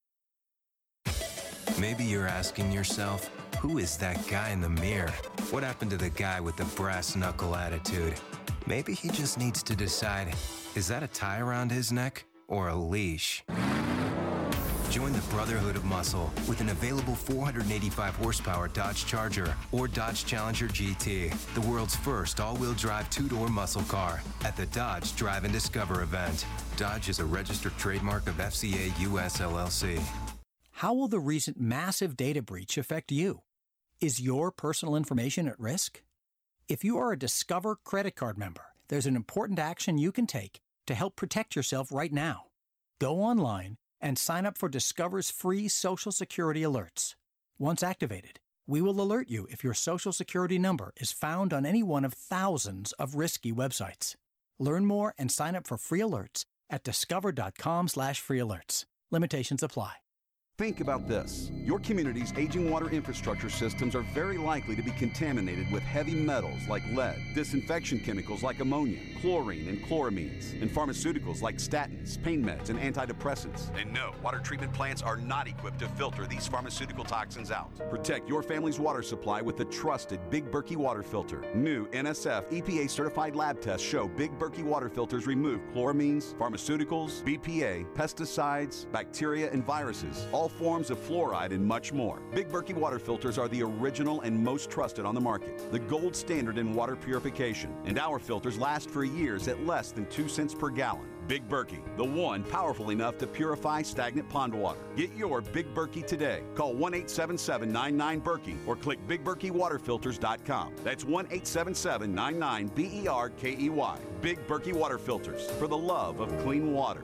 Maybe you're asking yourself, Who is that guy in the mirror? What happened to the guy with the brass knuckle attitude? Maybe he just needs to decide is that a tie around his neck or a leash? Join the Brotherhood of Muscle with an available 485 horsepower Dodge Charger or Dodge Challenger GT, the world's first all wheel drive two door muscle car at the Dodge Drive and Discover event. Dodge is a registered trademark of FCA US LLC. How will the recent massive data breach affect you? Is your personal information at risk? If you are a Discover credit card member, there's an important action you can take to help protect yourself right now. Go online and sign up for Discover's free Social Security alerts. Once activated, we will alert you if your Social Security number is found on any one of thousands of risky websites. Learn more and sign up for free alerts at discover.com/free alerts. Limitations apply. Think about this. Your community's aging water infrastructure systems are very likely to be contaminated with heavy metals like lead, disinfection chemicals like ammonia, chlorine and chloramines, and pharmaceuticals like statins, pain meds, and antidepressants. And no, water treatment plants are not equipped to filter these pharmaceutical toxins out. Protect your family's water supply with the trusted Big Berkey water filter. New NSF EPA certified lab tests show Big Berkey water filters remove chloramines, pharmaceuticals, BPA, pesticides, bacteria, and viruses, all forms of fluoride, and much more. Big Berkey water filters are the original and most trusted on the market, the gold standard in water purification, and our filters last for years at less than 2 cents per gallon. Big Berkey, the one powerful enough to purify stagnant pond water. Get your Big Berkey today. Call 1 877 99 Berkey or click BigBerkeyWaterFilters.com. That's 1 877 99 B E R K E Y. Big Berkey Water Filters for the love of clean water.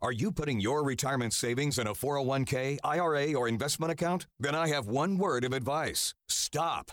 Are you putting your retirement savings in a 401k, IRA, or investment account? Then I have one word of advice stop.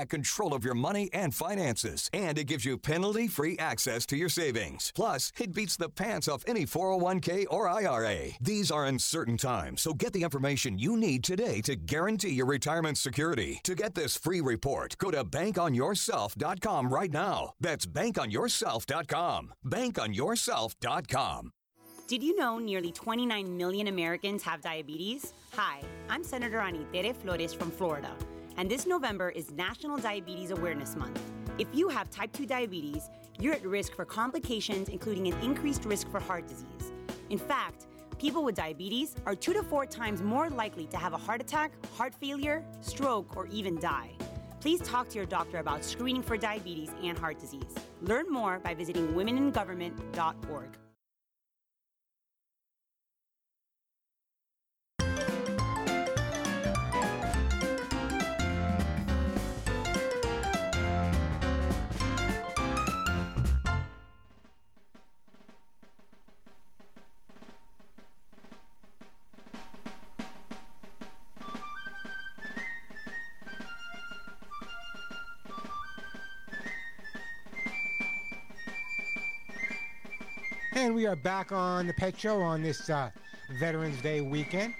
control of your money and finances, and it gives you penalty free access to your savings. Plus, it beats the pants off any 401k or IRA. These are uncertain times, so get the information you need today to guarantee your retirement security. To get this free report, go to bankonyourself.com right now. That's bankonyourself.com. Bankonyourself.com. Did you know nearly 29 million Americans have diabetes? Hi, I'm Senator Anitere Flores from Florida, and this November is National Diabetes Awareness Month. If you have type 2 diabetes, you're at risk for complications, including an increased risk for heart disease. In fact, people with diabetes are two to four times more likely to have a heart attack, heart failure, stroke, or even die. Please talk to your doctor about screening for diabetes and heart disease. Learn more by visiting womeningovernment.org. And we are back on the Pet Show on this uh, Veterans Day weekend.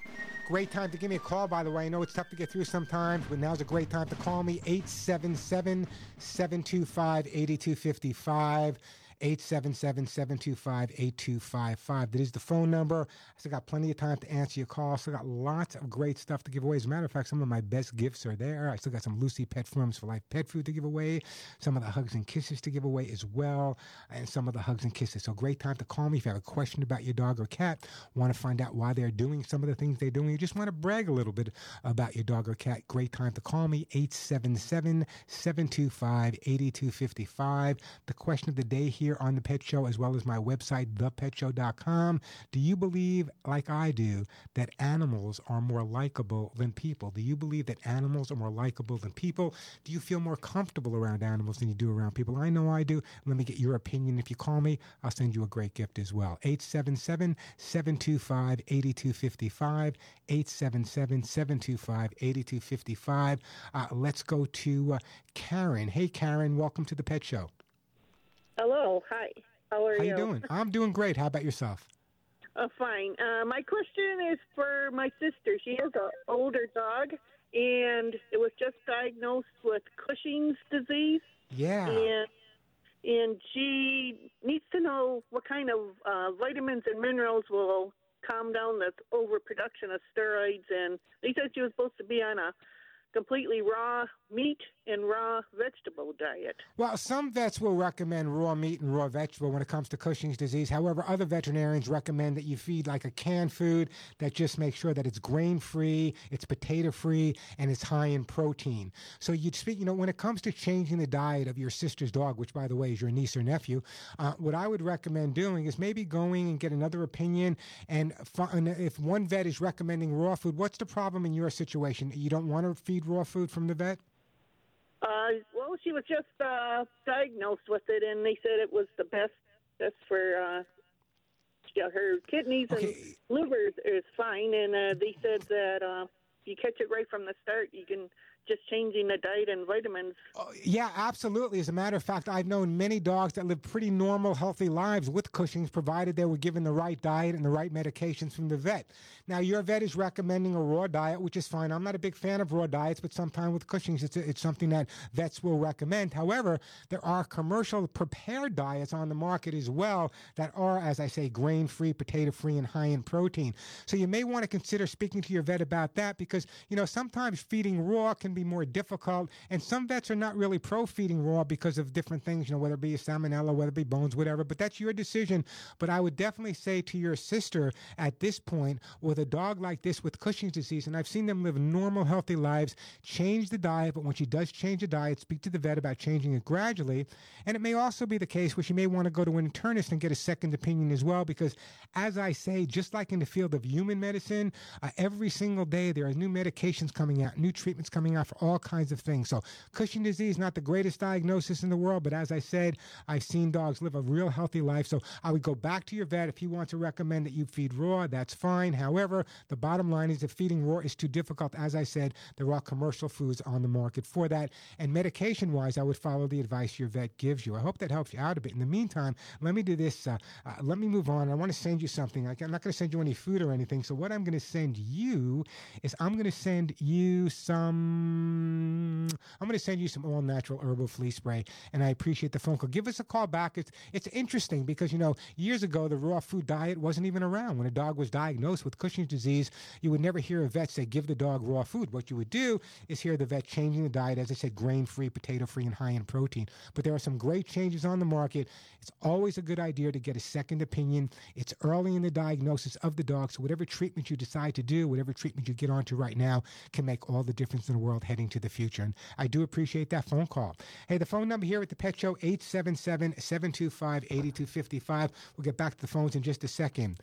Great time to give me a call, by the way. I know it's tough to get through sometimes, but now's a great time to call me 877 725 8255. 877 725 8255. That is the phone number. I still got plenty of time to answer your call. Still got lots of great stuff to give away. As a matter of fact, some of my best gifts are there. I still got some Lucy Pet Forms for Life pet food to give away, some of the hugs and kisses to give away as well, and some of the hugs and kisses. So, great time to call me if you have a question about your dog or cat, want to find out why they're doing some of the things they're doing, you just want to brag a little bit about your dog or cat. Great time to call me 877 725 8255. The question of the day here on The Pet Show, as well as my website, thepetshow.com. Do you believe, like I do, that animals are more likable than people? Do you believe that animals are more likable than people? Do you feel more comfortable around animals than you do around people? I know I do. Let me get your opinion. If you call me, I'll send you a great gift as well. 877 725 8255. 877 725 8255. Uh, Let's go to uh, Karen. Hey, Karen, welcome to the Pet Show. Hello, hi. How are How you? you doing? I'm doing great. How about yourself? Uh, fine. Uh, my question is for my sister. She has an older dog, and it was just diagnosed with Cushing's disease. Yeah. And and she needs to know what kind of uh, vitamins and minerals will calm down the overproduction of steroids. And they said she was supposed to be on a completely raw meat and raw vegetable diet. Well, some vets will recommend raw meat and raw vegetable when it comes to Cushing's disease. However, other veterinarians recommend that you feed like a canned food that just makes sure that it's grain free, it's potato free, and it's high in protein. So you'd speak, you know, when it comes to changing the diet of your sister's dog, which by the way is your niece or nephew, uh, what I would recommend doing is maybe going and get another opinion. And if one vet is recommending raw food, what's the problem in your situation? You don't want to feed raw food from the vet? Uh, well, she was just uh, diagnosed with it, and they said it was the best best for uh, yeah, her kidneys and liver is fine. And uh, they said that uh, you catch it right from the start, you can just changing the diet and vitamins. Oh, yeah, absolutely. As a matter of fact, I've known many dogs that live pretty normal, healthy lives with Cushing's, provided they were given the right diet and the right medications from the vet. Now, your vet is recommending a raw diet, which is fine. I'm not a big fan of raw diets, but sometimes with Cushing's, it's, it's something that vets will recommend. However, there are commercial prepared diets on the market as well that are, as I say, grain free, potato free, and high in protein. So you may want to consider speaking to your vet about that because, you know, sometimes feeding raw can be more difficult. And some vets are not really pro feeding raw because of different things, you know, whether it be salmonella, whether it be bones, whatever. But that's your decision. But I would definitely say to your sister at this point, with a dog like this with Cushing's disease, and I've seen them live normal, healthy lives, change the diet. But when she does change the diet, speak to the vet about changing it gradually. And it may also be the case where she may want to go to an internist and get a second opinion as well. Because as I say, just like in the field of human medicine, uh, every single day there are new medications coming out, new treatments coming out for all kinds of things. So Cushing disease, not the greatest diagnosis in the world, but as I said, I've seen dogs live a real healthy life. So I would go back to your vet if he wants to recommend that you feed raw. That's fine. However, the bottom line is if feeding raw is too difficult, as I said, there are commercial foods on the market for that. And medication wise, I would follow the advice your vet gives you. I hope that helps you out a bit. In the meantime, let me do this. Uh, uh, let me move on. I want to send you something. I'm not going to send you any food or anything. So what I'm going to send you is I'm going to send you some. Mm, I'm going to send you some all natural herbal flea spray. And I appreciate the phone call. Give us a call back. It's it's interesting because you know years ago the raw food diet wasn't even around. When a dog was diagnosed with Cushing's disease, you would never hear a vet say give the dog raw food. What you would do is hear the vet changing the diet, as I said, grain free, potato free, and high in protein. But there are some great changes on the market. It's always a good idea to get a second opinion. It's early in the diagnosis of the dog, so whatever treatment you decide to do, whatever treatment you get onto right now, can make all the difference in the world heading to the future. And I do appreciate that phone call. Hey, the phone number here at the Pet Show, 877-725-8255. We'll get back to the phones in just a second.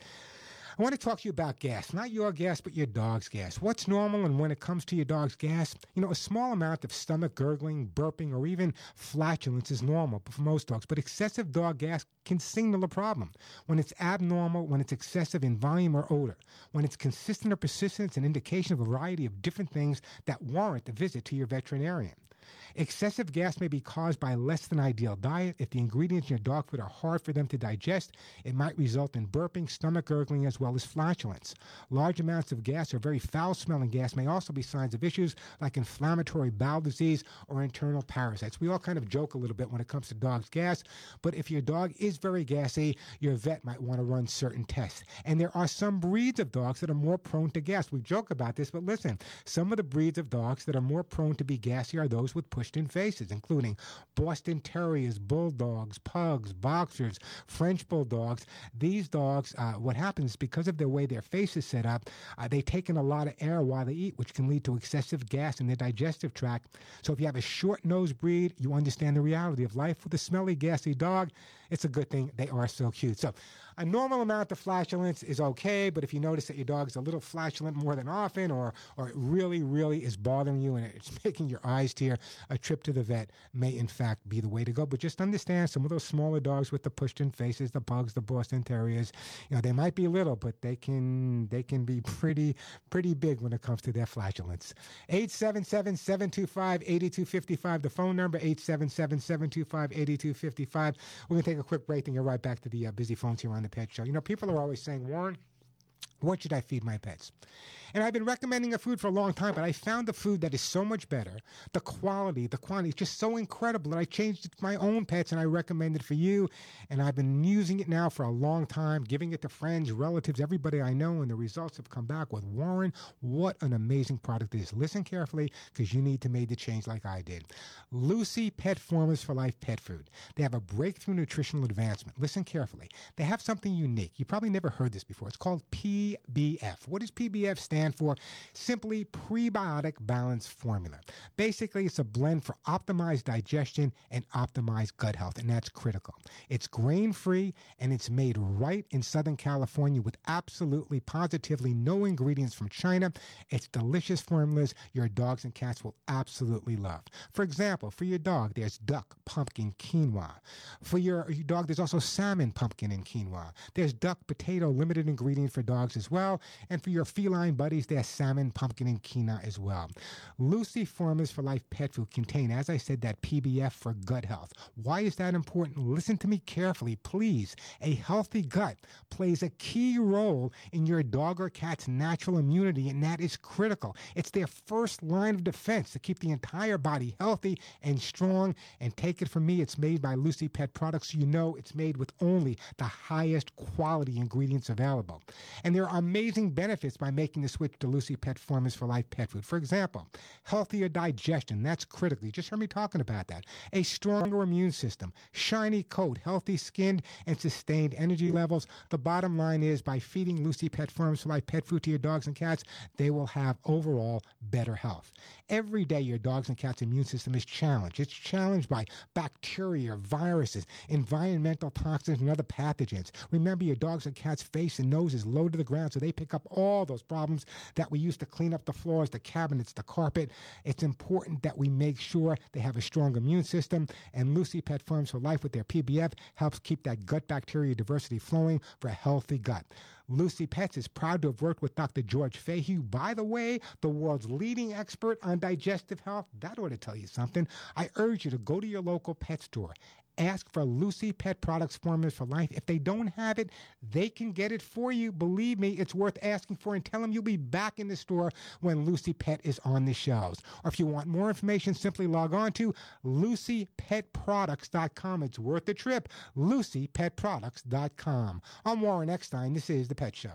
I want to talk to you about gas, not your gas, but your dog's gas. What's normal, and when it comes to your dog's gas, you know, a small amount of stomach gurgling, burping, or even flatulence is normal for most dogs, but excessive dog gas can signal a problem. When it's abnormal, when it's excessive in volume or odor, when it's consistent or persistent, it's an indication of a variety of different things that warrant a visit to your veterinarian. Excessive gas may be caused by less than ideal diet. If the ingredients in your dog food are hard for them to digest, it might result in burping, stomach gurgling, as well as flatulence. Large amounts of gas or very foul smelling gas may also be signs of issues like inflammatory bowel disease or internal parasites. We all kind of joke a little bit when it comes to dogs' gas, but if your dog is very gassy, your vet might want to run certain tests. And there are some breeds of dogs that are more prone to gas. We joke about this, but listen, some of the breeds of dogs that are more prone to be gassy are those with pushed in faces, including Boston Terriers, Bulldogs, Pugs, Boxers, French Bulldogs. These dogs, uh, what happens because of the way their face is set up, uh, they take in a lot of air while they eat, which can lead to excessive gas in their digestive tract. So if you have a short nosed breed, you understand the reality of life with a smelly, gassy dog. It's a good thing they are so cute. So a normal amount of flatulence is okay, but if you notice that your dog is a little flatulent more than often, or or it really, really is bothering you and it's *laughs* making your eyes tear, a trip to the vet may in fact be the way to go. But just understand some of those smaller dogs with the pushed-in faces, the pugs, the Boston Terriers, you know, they might be little, but they can they can be pretty pretty big when it comes to their flatulence. 877-725-8255, the phone number 877-725-8255. We're gonna take a quick break and get right back to the uh, busy phones here on the Pet Show. You know, people are always saying, Warren, what should I feed my pets? And I've been recommending a food for a long time, but I found a food that is so much better. The quality, the quantity is just so incredible that I changed it to my own pets and I recommend it for you. And I've been using it now for a long time, giving it to friends, relatives, everybody I know, and the results have come back with Warren. What an amazing product it is. Listen carefully because you need to make the change like I did. Lucy Pet Formulas for Life Pet Food. They have a breakthrough nutritional advancement. Listen carefully. They have something unique. You probably never heard this before. It's called PBF. What does PBF stand for? Simply Prebiotic Balance Formula. Basically, it's a blend for optimized digestion and optimized gut health, and that's critical. It's grain free and it's made right in Southern California with absolutely positively no ingredients from China. It's delicious formulas your dogs and cats will absolutely love. For example, for your dog, there's duck, pumpkin, quinoa. For your, your dog, there's also salmon, pumpkin, and quinoa. There's duck, potato, limited ingredient for dogs as well. And for your feline buddies, there's salmon, pumpkin, and quinoa as well. Lucy Formulas for Life pet food contain, as I said, that PBF for gut health. Why is that important? Listen to me carefully, please. A healthy gut plays a key role in your dog or cat's natural immunity, and that is critical. It's their first line of defense to keep the entire body healthy and strong. And take it from me, it's made by Lucy Pet Products, you know it's made with only the highest quality ingredients available. And there are amazing benefits by making the switch to Lucy Pet Formulas for Life pet food. For example, healthier digestion, that's critical. You just heard me talking about that. A stronger immune system, shiny coat, healthy skin, and sustained energy levels. The bottom line is by feeding Lucy Pet Formulas for Life pet food to your dogs and cats, they will have overall better health. Every day, your dog's and cat's immune system is challenged. It's challenged by bacteria, viruses, environmental toxins, and other pathogens. Remember, your dog's and cat's face and nose is low to the ground, so they pick up all those problems that we use to clean up the floors, the cabinets, the carpet. It's important that we make sure they have a strong immune system. And Lucy Pet Farms for Life with their PBF helps keep that gut bacteria diversity flowing for a healthy gut. Lucy Pets is proud to have worked with Dr. George Fahey. By the way, the world's leading expert on digestive health. That ought to tell you something. I urge you to go to your local pet store. Ask for Lucy Pet Products Formulas for Life. If they don't have it, they can get it for you. Believe me, it's worth asking for and tell them you'll be back in the store when Lucy Pet is on the shelves. Or if you want more information, simply log on to lucypetproducts.com. It's worth the trip. lucypetproducts.com. I'm Warren Eckstein. This is The Pet Show.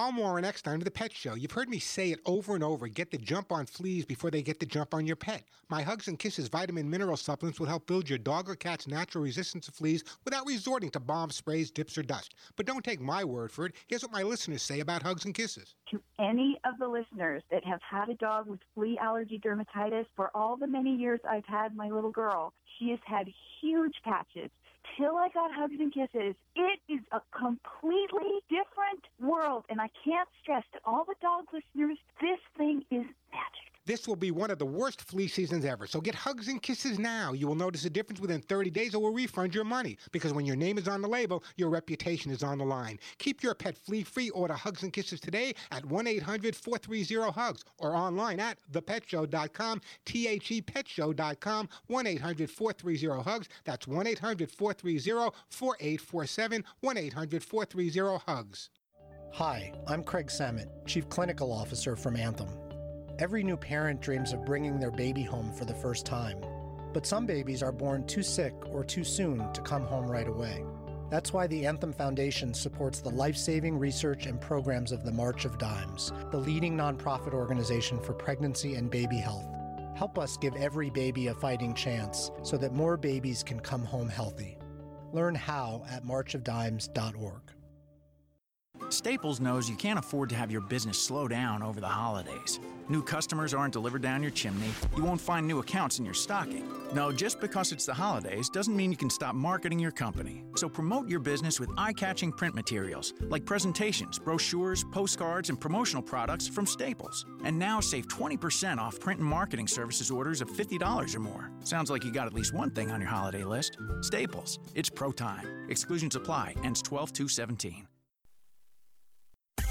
I'm Warren Eckstein of The Pet Show. You've heard me say it over and over get the jump on fleas before they get the jump on your pet. My Hugs and Kisses vitamin mineral supplements will help build your dog or cat's natural resistance to fleas without resorting to bomb sprays, dips, or dust. But don't take my word for it. Here's what my listeners say about Hugs and Kisses. To any of the listeners that have had a dog with flea allergy dermatitis, for all the many years I've had my little girl, she has had huge patches till I got hugs and kisses, it is a completely different world. And I can't stress to all the dog listeners, this thing is magic. This will be one of the worst flea seasons ever. So get hugs and kisses now. You will notice a difference within 30 days or we'll refund your money. Because when your name is on the label, your reputation is on the line. Keep your pet flea free. Order hugs and kisses today at 1 800 430 HUGS or online at thepetshow.com, T H E petshow.com, 1 800 430 HUGS. That's 1 800 430 4847, 1 800 430 HUGS. Hi, I'm Craig Samitt, Chief Clinical Officer from Anthem. Every new parent dreams of bringing their baby home for the first time. But some babies are born too sick or too soon to come home right away. That's why the Anthem Foundation supports the life saving research and programs of the March of Dimes, the leading nonprofit organization for pregnancy and baby health. Help us give every baby a fighting chance so that more babies can come home healthy. Learn how at marchofdimes.org. Staples knows you can't afford to have your business slow down over the holidays. New customers aren't delivered down your chimney. You won't find new accounts in your stocking. No, just because it's the holidays doesn't mean you can stop marketing your company. So promote your business with eye catching print materials like presentations, brochures, postcards, and promotional products from Staples. And now save 20% off print and marketing services orders of $50 or more. Sounds like you got at least one thing on your holiday list. Staples. It's pro time. Exclusions apply. Ends 12 217.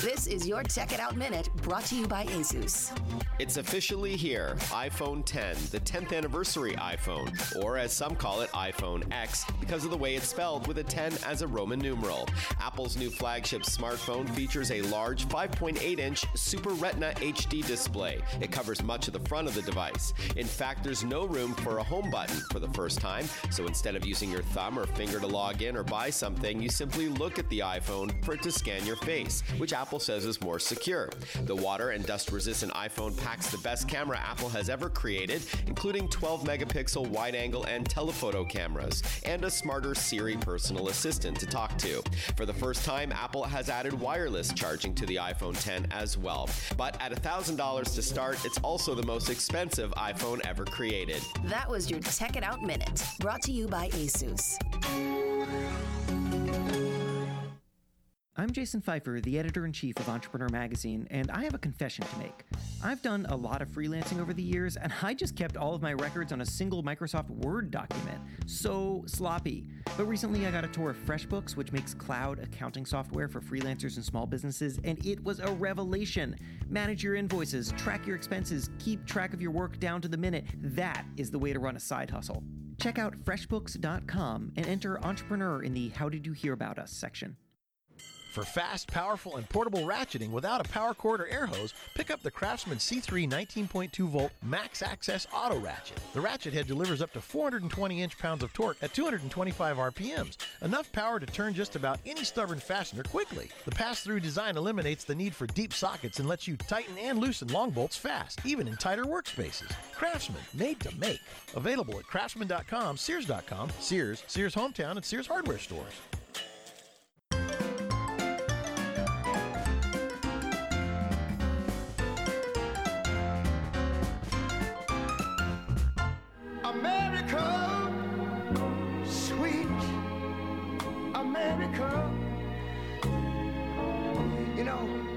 This is your Check It Out Minute brought to you by Asus. It's officially here iPhone 10, the 10th anniversary iPhone, or as some call it, iPhone X, because of the way it's spelled with a 10 as a Roman numeral. Apple's new flagship smartphone features a large 5.8 inch Super Retina HD display. It covers much of the front of the device. In fact, there's no room for a home button for the first time, so instead of using your thumb or finger to log in or buy something, you simply look at the iPhone for it to scan your face, which Apple says is more secure. The water and dust resistant iPhone packs the best camera Apple has ever created, including 12 megapixel wide angle and telephoto cameras, and a smarter Siri personal assistant to talk to. For the first time, Apple has added wireless charging to the iPhone 10 as well. But at $1,000 to start, it's also the most expensive iPhone ever created. That was your Check It Out Minute brought to you by Asus. I'm Jason Feifer, the editor in chief of Entrepreneur Magazine, and I have a confession to make. I've done a lot of freelancing over the years, and *laughs* I just kept all of my records on a single Microsoft Word document. So sloppy. But recently I got a tour of FreshBooks, which makes cloud accounting software for freelancers and small businesses, and it was a revelation. Manage your invoices, track your expenses, keep track of your work down to the minute. That is the way to run a side hustle. Check out freshbooks.com and enter entrepreneur in the How Did You Hear About Us section. For fast, powerful, and portable ratcheting without a power cord or air hose, pick up the Craftsman C3 19.2 volt Max Access Auto Ratchet. The ratchet head delivers up to 420 inch pounds of torque at 225 RPMs, enough power to turn just about any stubborn fastener quickly. The pass through design eliminates the need for deep sockets and lets you tighten and loosen long bolts fast, even in tighter workspaces. Craftsman, made to make. Available at craftsman.com, Sears.com, Sears, Sears Hometown, and Sears Hardware stores. America, sweet America. You know,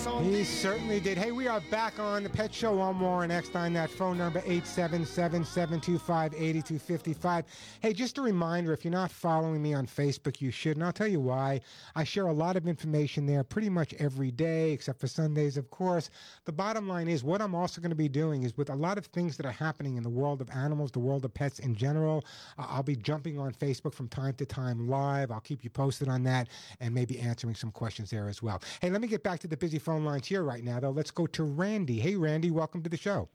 He certainly did. Hey, we are back on the Pet Show one more on Warren Eckstein. That phone number 877-725-8255. Hey, just a reminder, if you're not following me on Facebook, you should. And I'll tell you why. I share a lot of information there pretty much every day, except for Sundays, of course. The bottom line is what I'm also going to be doing is with a lot of things that are happening in the world of animals, the world of pets in general. uh, I'll be jumping on Facebook from time to time live. I'll keep you posted on that and maybe answering some questions there as well. Hey, let me get back to the busy phone lines here right now, though. Let's go to Randy. Hey, Randy, welcome to the show.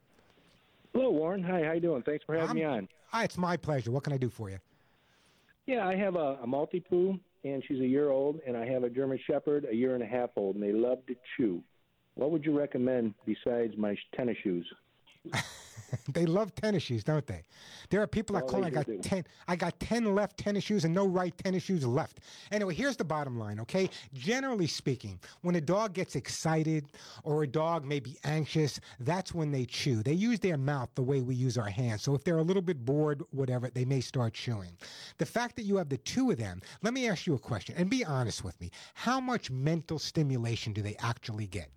Hello, Warren. Hi, how you doing? Thanks for having me on. Hi, it's my pleasure. What can I do for you? Yeah, I have a, a Maltipoo, and she's a year old, and I have a German Shepherd, a year and a half old, and they love to chew. What would you recommend besides my tennis shoes? *laughs* they love tennis shoes, don't they? There are people that Oh, call. I got do. ten. I got ten left tennis shoes and no right tennis shoes left. Anyway, here's the bottom line. Okay, generally speaking, when a dog gets excited or a dog may be anxious, that's when they chew. They use their mouth the way we use our hands. So if they're a little bit bored, whatever, they may start chewing. The fact that you have the two of them, let me ask you a question and be honest with me. How much mental stimulation do they actually get?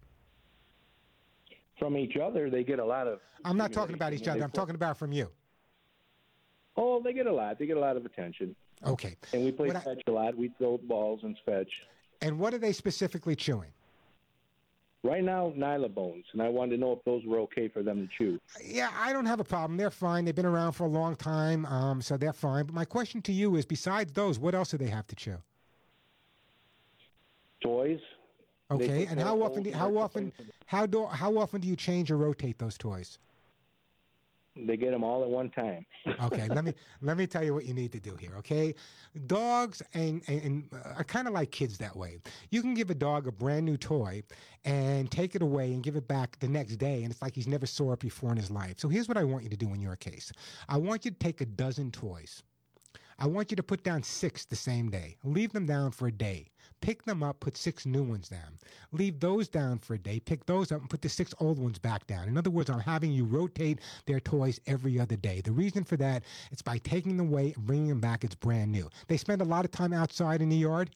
From each other, they get a lot of. I'm not talking about each other. I'm talking about from you. Oh, they get a lot. They get a lot of attention. Okay. And we play What fetch a lot. We throw balls and fetch. And what are they specifically chewing? Right now, Nylabones, and I wanted to know if those were okay for them to chew. Yeah, I don't have a problem. They're fine. They've been around for a long time, um, so they're fine. But my question to you is, besides those, what else do they have to chew? Toys. Okay, and how often? Do, how often? How do? How often do you change or rotate those toys? They get them all at one time. Okay, let me *laughs* let me tell you what you need to do here. Okay, dogs and and, and uh, are kind of like kids that way. You can give a dog a brand new toy and take it away and give it back the next day, and it's like he's never saw it before in his life. So here's what I want you to do in your case. I want you to take a dozen toys. I want you to put down six the same day. Leave them down for a day. Pick them up, put six new ones down. Leave those down for a day. Pick those up and put the six old ones back down. In other words, I'm having you rotate their toys every other day. The reason for that is by taking them away and bringing them back, it's brand new. They spend a lot of time outside in the yard.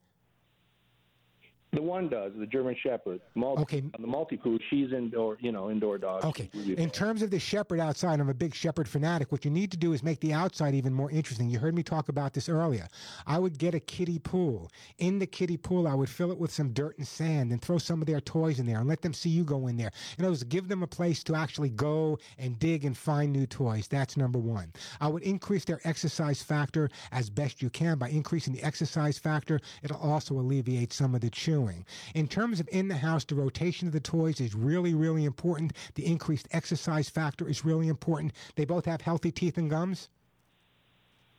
The one does, the German Shepherd. Multi, okay. The Maltipoo, she's indoor, you know, indoor dog. Okay. In terms of the shepherd outside, I'm a big shepherd fanatic. What you need to do is make the outside even more interesting. You heard me talk about this earlier. I would get a kiddie pool. In the kiddie pool, I would fill it with some dirt and sand and throw some of their toys in there and let them see you go in there. In other words, give them a place to actually go and dig and find new toys. That's number one. I would increase their exercise factor as best you can. By increasing the exercise factor, it'll also alleviate some of the chewing. In terms of in the house, the rotation of the toys is really, really important. The increased exercise factor is really important. They both have healthy teeth and gums.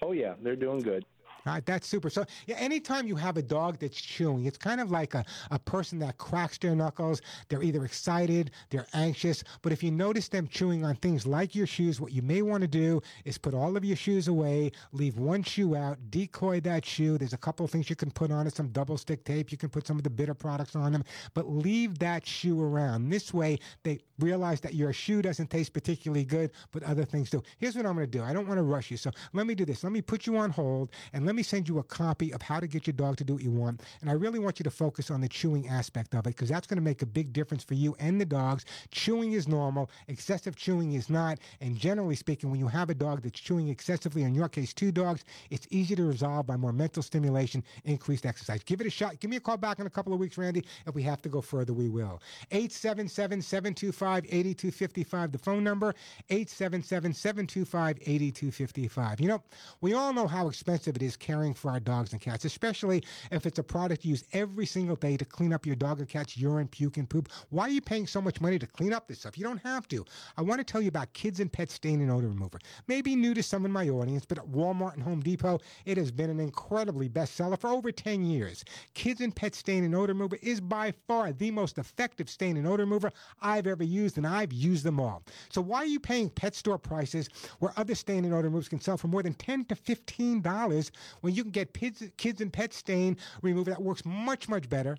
Oh yeah, they're doing good. Right, that's super. So, yeah, anytime you have a dog that's chewing, it's kind of like a, a person that cracks their knuckles. They're either excited, they're anxious. But if you notice them chewing on things like your shoes, what you may want to do is put all of your shoes away, leave one shoe out, decoy that shoe. There's a couple of things you can put on it, some double stick tape. You can put some of the bitter products on them, but leave that shoe around. This way, they realize that your shoe doesn't taste particularly good, but other things do. Here's what I'm going to do. I don't want to rush you, so let me do this. Let me put you on hold and let me send you a copy of how to get your dog to do what you want. And I really want you to focus on the chewing aspect of it because that's going to make a big difference for you and the dogs. Chewing is normal, excessive chewing is not. And generally speaking, when you have a dog that's chewing excessively, in your case, two dogs, it's easy to resolve by more mental stimulation, increased exercise. Give it a shot. Give me a call back in a couple of weeks, Randy. If we have to go further, we will. 877 725 8255, the phone number, 877 725 8255. You know, we all know how expensive it is caring for our dogs and cats, especially if it's a product you use every single day to clean up your dog or cat's urine, puke, and poop. Why are you paying so much money to clean up this stuff? You don't have to. I want to tell you about Kids and Pet Stain and Odor Remover. Maybe new to some in my audience, but at Walmart and Home Depot, it has been an incredibly bestseller for over 10 years. Kids and Pet Stain and Odor Remover is by far the most effective stain and odor remover I've ever used, and I've used them all. So why are you paying pet store prices where other stain and odor removers can sell for more than 10 to $15 when you can get kids, kids and pet stain remover that works much, much better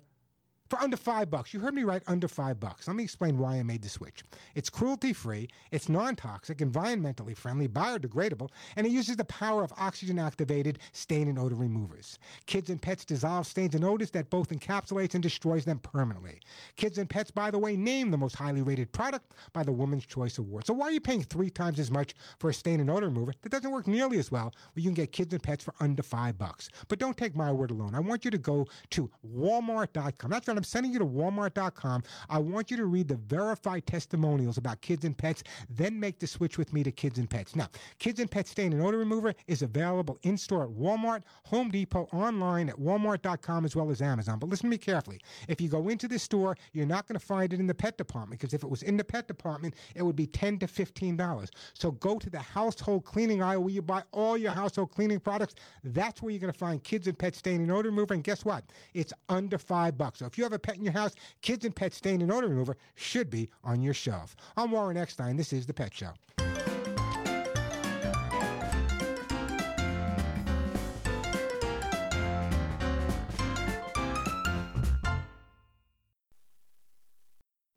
for under five bucks. You heard me right, under five bucks. Let me explain why I made the switch. It's cruelty free, it's non toxic, environmentally friendly, biodegradable, and it uses the power of oxygen activated stain and odor removers. Kids and pets dissolve stains and odors that both encapsulates and destroys them permanently. Kids and pets, by the way, named the most highly rated product by the Women's Choice Award. So why are you paying three times as much for a stain and odor remover that doesn't work nearly as well where you can get kids and pets for under five bucks? But don't take my word alone. I want you to go to walmart.com. That's. I'm sending you to walmart.com. I want you to read the verified testimonials about kids and pets, then make the switch with me to kids and pets. Now, kids and pet stain and odor remover is available in store at Walmart, Home Depot, online at walmart.com as well as Amazon. But listen to me carefully. If you go into the store, you're not going to find it in the pet department because if it was in the pet department, it would be 10 to $15. So go to the household cleaning aisle where you buy all your household cleaning products. That's where you're going to find kids and pet stain and odor remover. And guess what? It's under five bucks. So if you have a pet in your house, kids and pet stain and odor remover should be on your shelf. I'm Warren Eckstein. This is The Pet Show.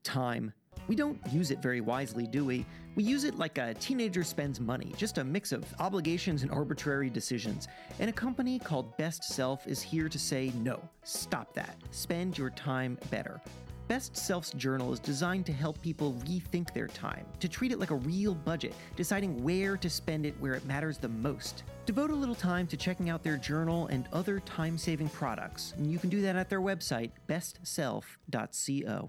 Time. We don't use it very wisely, do we? We use it like a teenager spends money, just a mix of obligations and arbitrary decisions. And a company called Best Self is here to say no, stop that. Spend your time better. Best Self's journal is designed to help people rethink their time, to treat it like a real budget, deciding where to spend it where it matters the most. Devote a little time to checking out their journal and other time saving products, and you can do that at their website, bestself.co.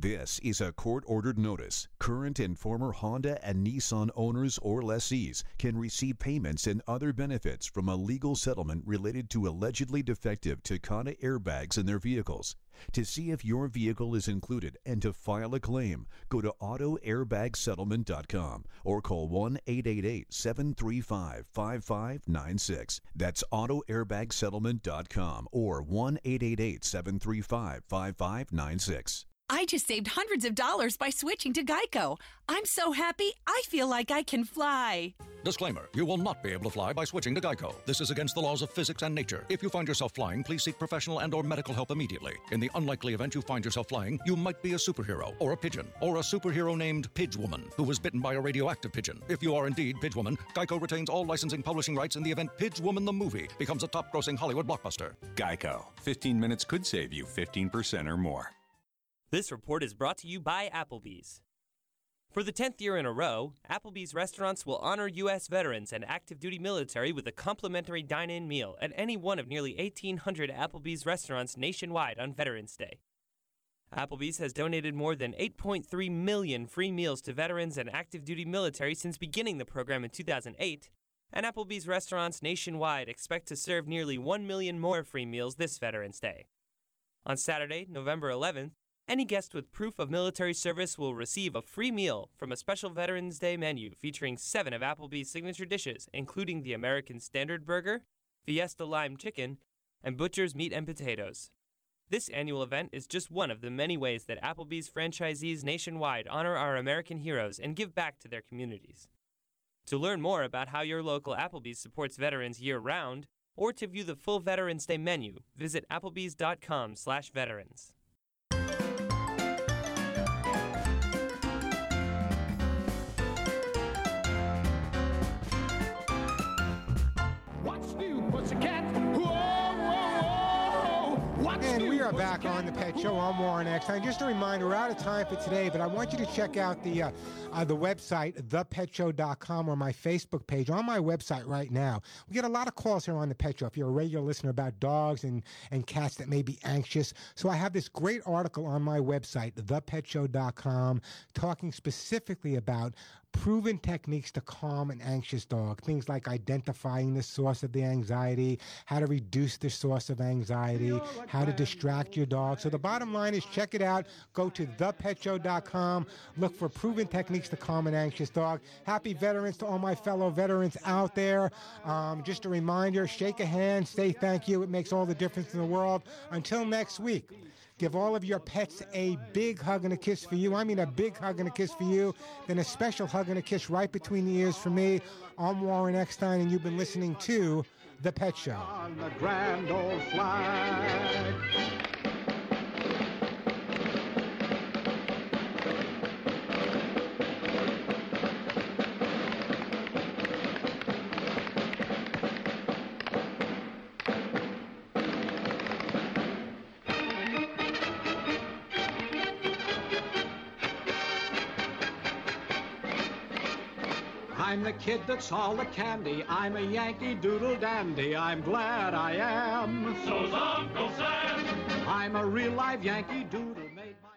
This is a court ordered notice. Current and former Honda and Nissan owners or lessees can receive payments and other benefits from a legal settlement related to allegedly defective Takata airbags in their vehicles. To see if your vehicle is included and to file a claim, go to autoairbagsettlement.com or call 1 888 735 5596. That's autoairbagsettlement.com or 1 888 735 5596. I just saved hundreds of dollars by switching to Geico. I'm so happy, I feel like I can fly. Disclaimer You will not be able to fly by switching to Geico. This is against the laws of physics and nature. If you find yourself flying, please seek professional and or medical help immediately. In the unlikely event you find yourself flying, you might be a superhero or a pigeon or a superhero named Pidgewoman who was bitten by a radioactive pigeon. If you are indeed Pidgewoman, Geico retains all licensing publishing rights in the event Pidgewoman the movie becomes a top-grossing Hollywood blockbuster. Geico. 15 minutes could save you 15% or more. This report is brought to you by Applebee's. For the 10th year in a row, Applebee's restaurants will honor U.S. veterans and active duty military with a complimentary dine in meal at any one of nearly 1,800 Applebee's restaurants nationwide on Veterans Day. Applebee's has donated more than 8.3 million free meals to veterans and active duty military since beginning the program in 2008, and Applebee's restaurants nationwide expect to serve nearly 1 million more free meals this Veterans Day. On Saturday, November 11th, any guest with proof of military service will receive a free meal from a special Veterans Day menu featuring seven of Applebee's signature dishes, including the American Standard Burger, Fiesta Lime Chicken, and Butcher's Meat and Potatoes. This annual event is just one of the many ways that Applebee's franchisees nationwide honor our American heroes and give back to their communities. To learn more about how your local Applebee's supports veterans year-round, or to view the full Veterans Day menu, visit applebees.com/veterans. back on the Pet Show. I'm Warren Eckstein. Just a reminder, we're out of time for today, but I want you to check out the uh, uh, the website, thepetshow.com, or my Facebook page. On my website right now, we get a lot of calls here on the Pet Show. If you're a regular listener about dogs and and cats that may be anxious, so I have this great article on my website, thepetshow.com, talking specifically about proven techniques to calm an anxious dog. Things like identifying the source of the anxiety, how to reduce the source of anxiety, how to distract your dog. So the bottom line is check it out. Go to thepetshow.com. Look for proven techniques to calm an anxious dog. Happy veterans to all my fellow veterans out there. Um, just a reminder, shake a hand, say thank you. It makes all the difference in the world. Until next week. Give all of your pets a big hug and a kiss for you. I mean, a big hug and a kiss for you. Then a special hug and a kiss right between the ears for me. I'm Warren Eckstein, and you've been listening to The Pet Show. I'm the kid that's all the candy. I'm a Yankee Doodle dandy. I'm glad I am. So's Uncle Sam. I'm a real live Yankee Doodle. Made by...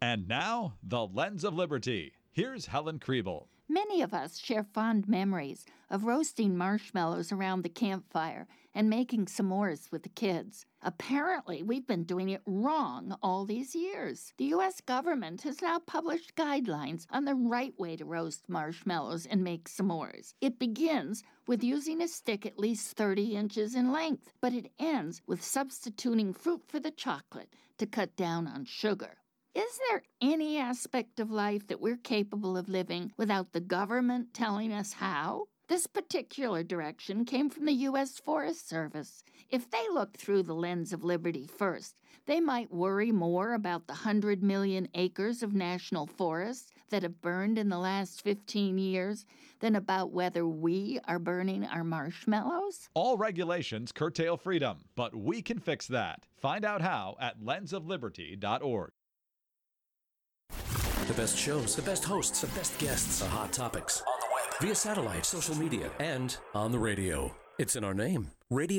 And now, the Lens of Liberty. Here's Helen Krieble. Many of us share fond memories of roasting marshmallows around the campfire and making s'mores with the kids. Apparently, we've been doing it wrong all these years. The U.S. government has now published guidelines on the right way to roast marshmallows and make s'mores. It begins with using a stick at least 30 inches in length, but it ends with substituting fruit for the chocolate to cut down on sugar. Is there any aspect of life that we're capable of living without the government telling us how? This particular direction came from the U.S. Forest Service. If they looked through the lens of liberty first, they might worry more about the 100 million acres of national forests that have burned in the last 15 years than about whether we are burning our marshmallows. All regulations curtail freedom, but we can fix that. Find out how at lensofliberty.org. The best shows, the best hosts, the best guests, the hot topics on the web, via satellite, social media, and on the radio. It's in our name. Radio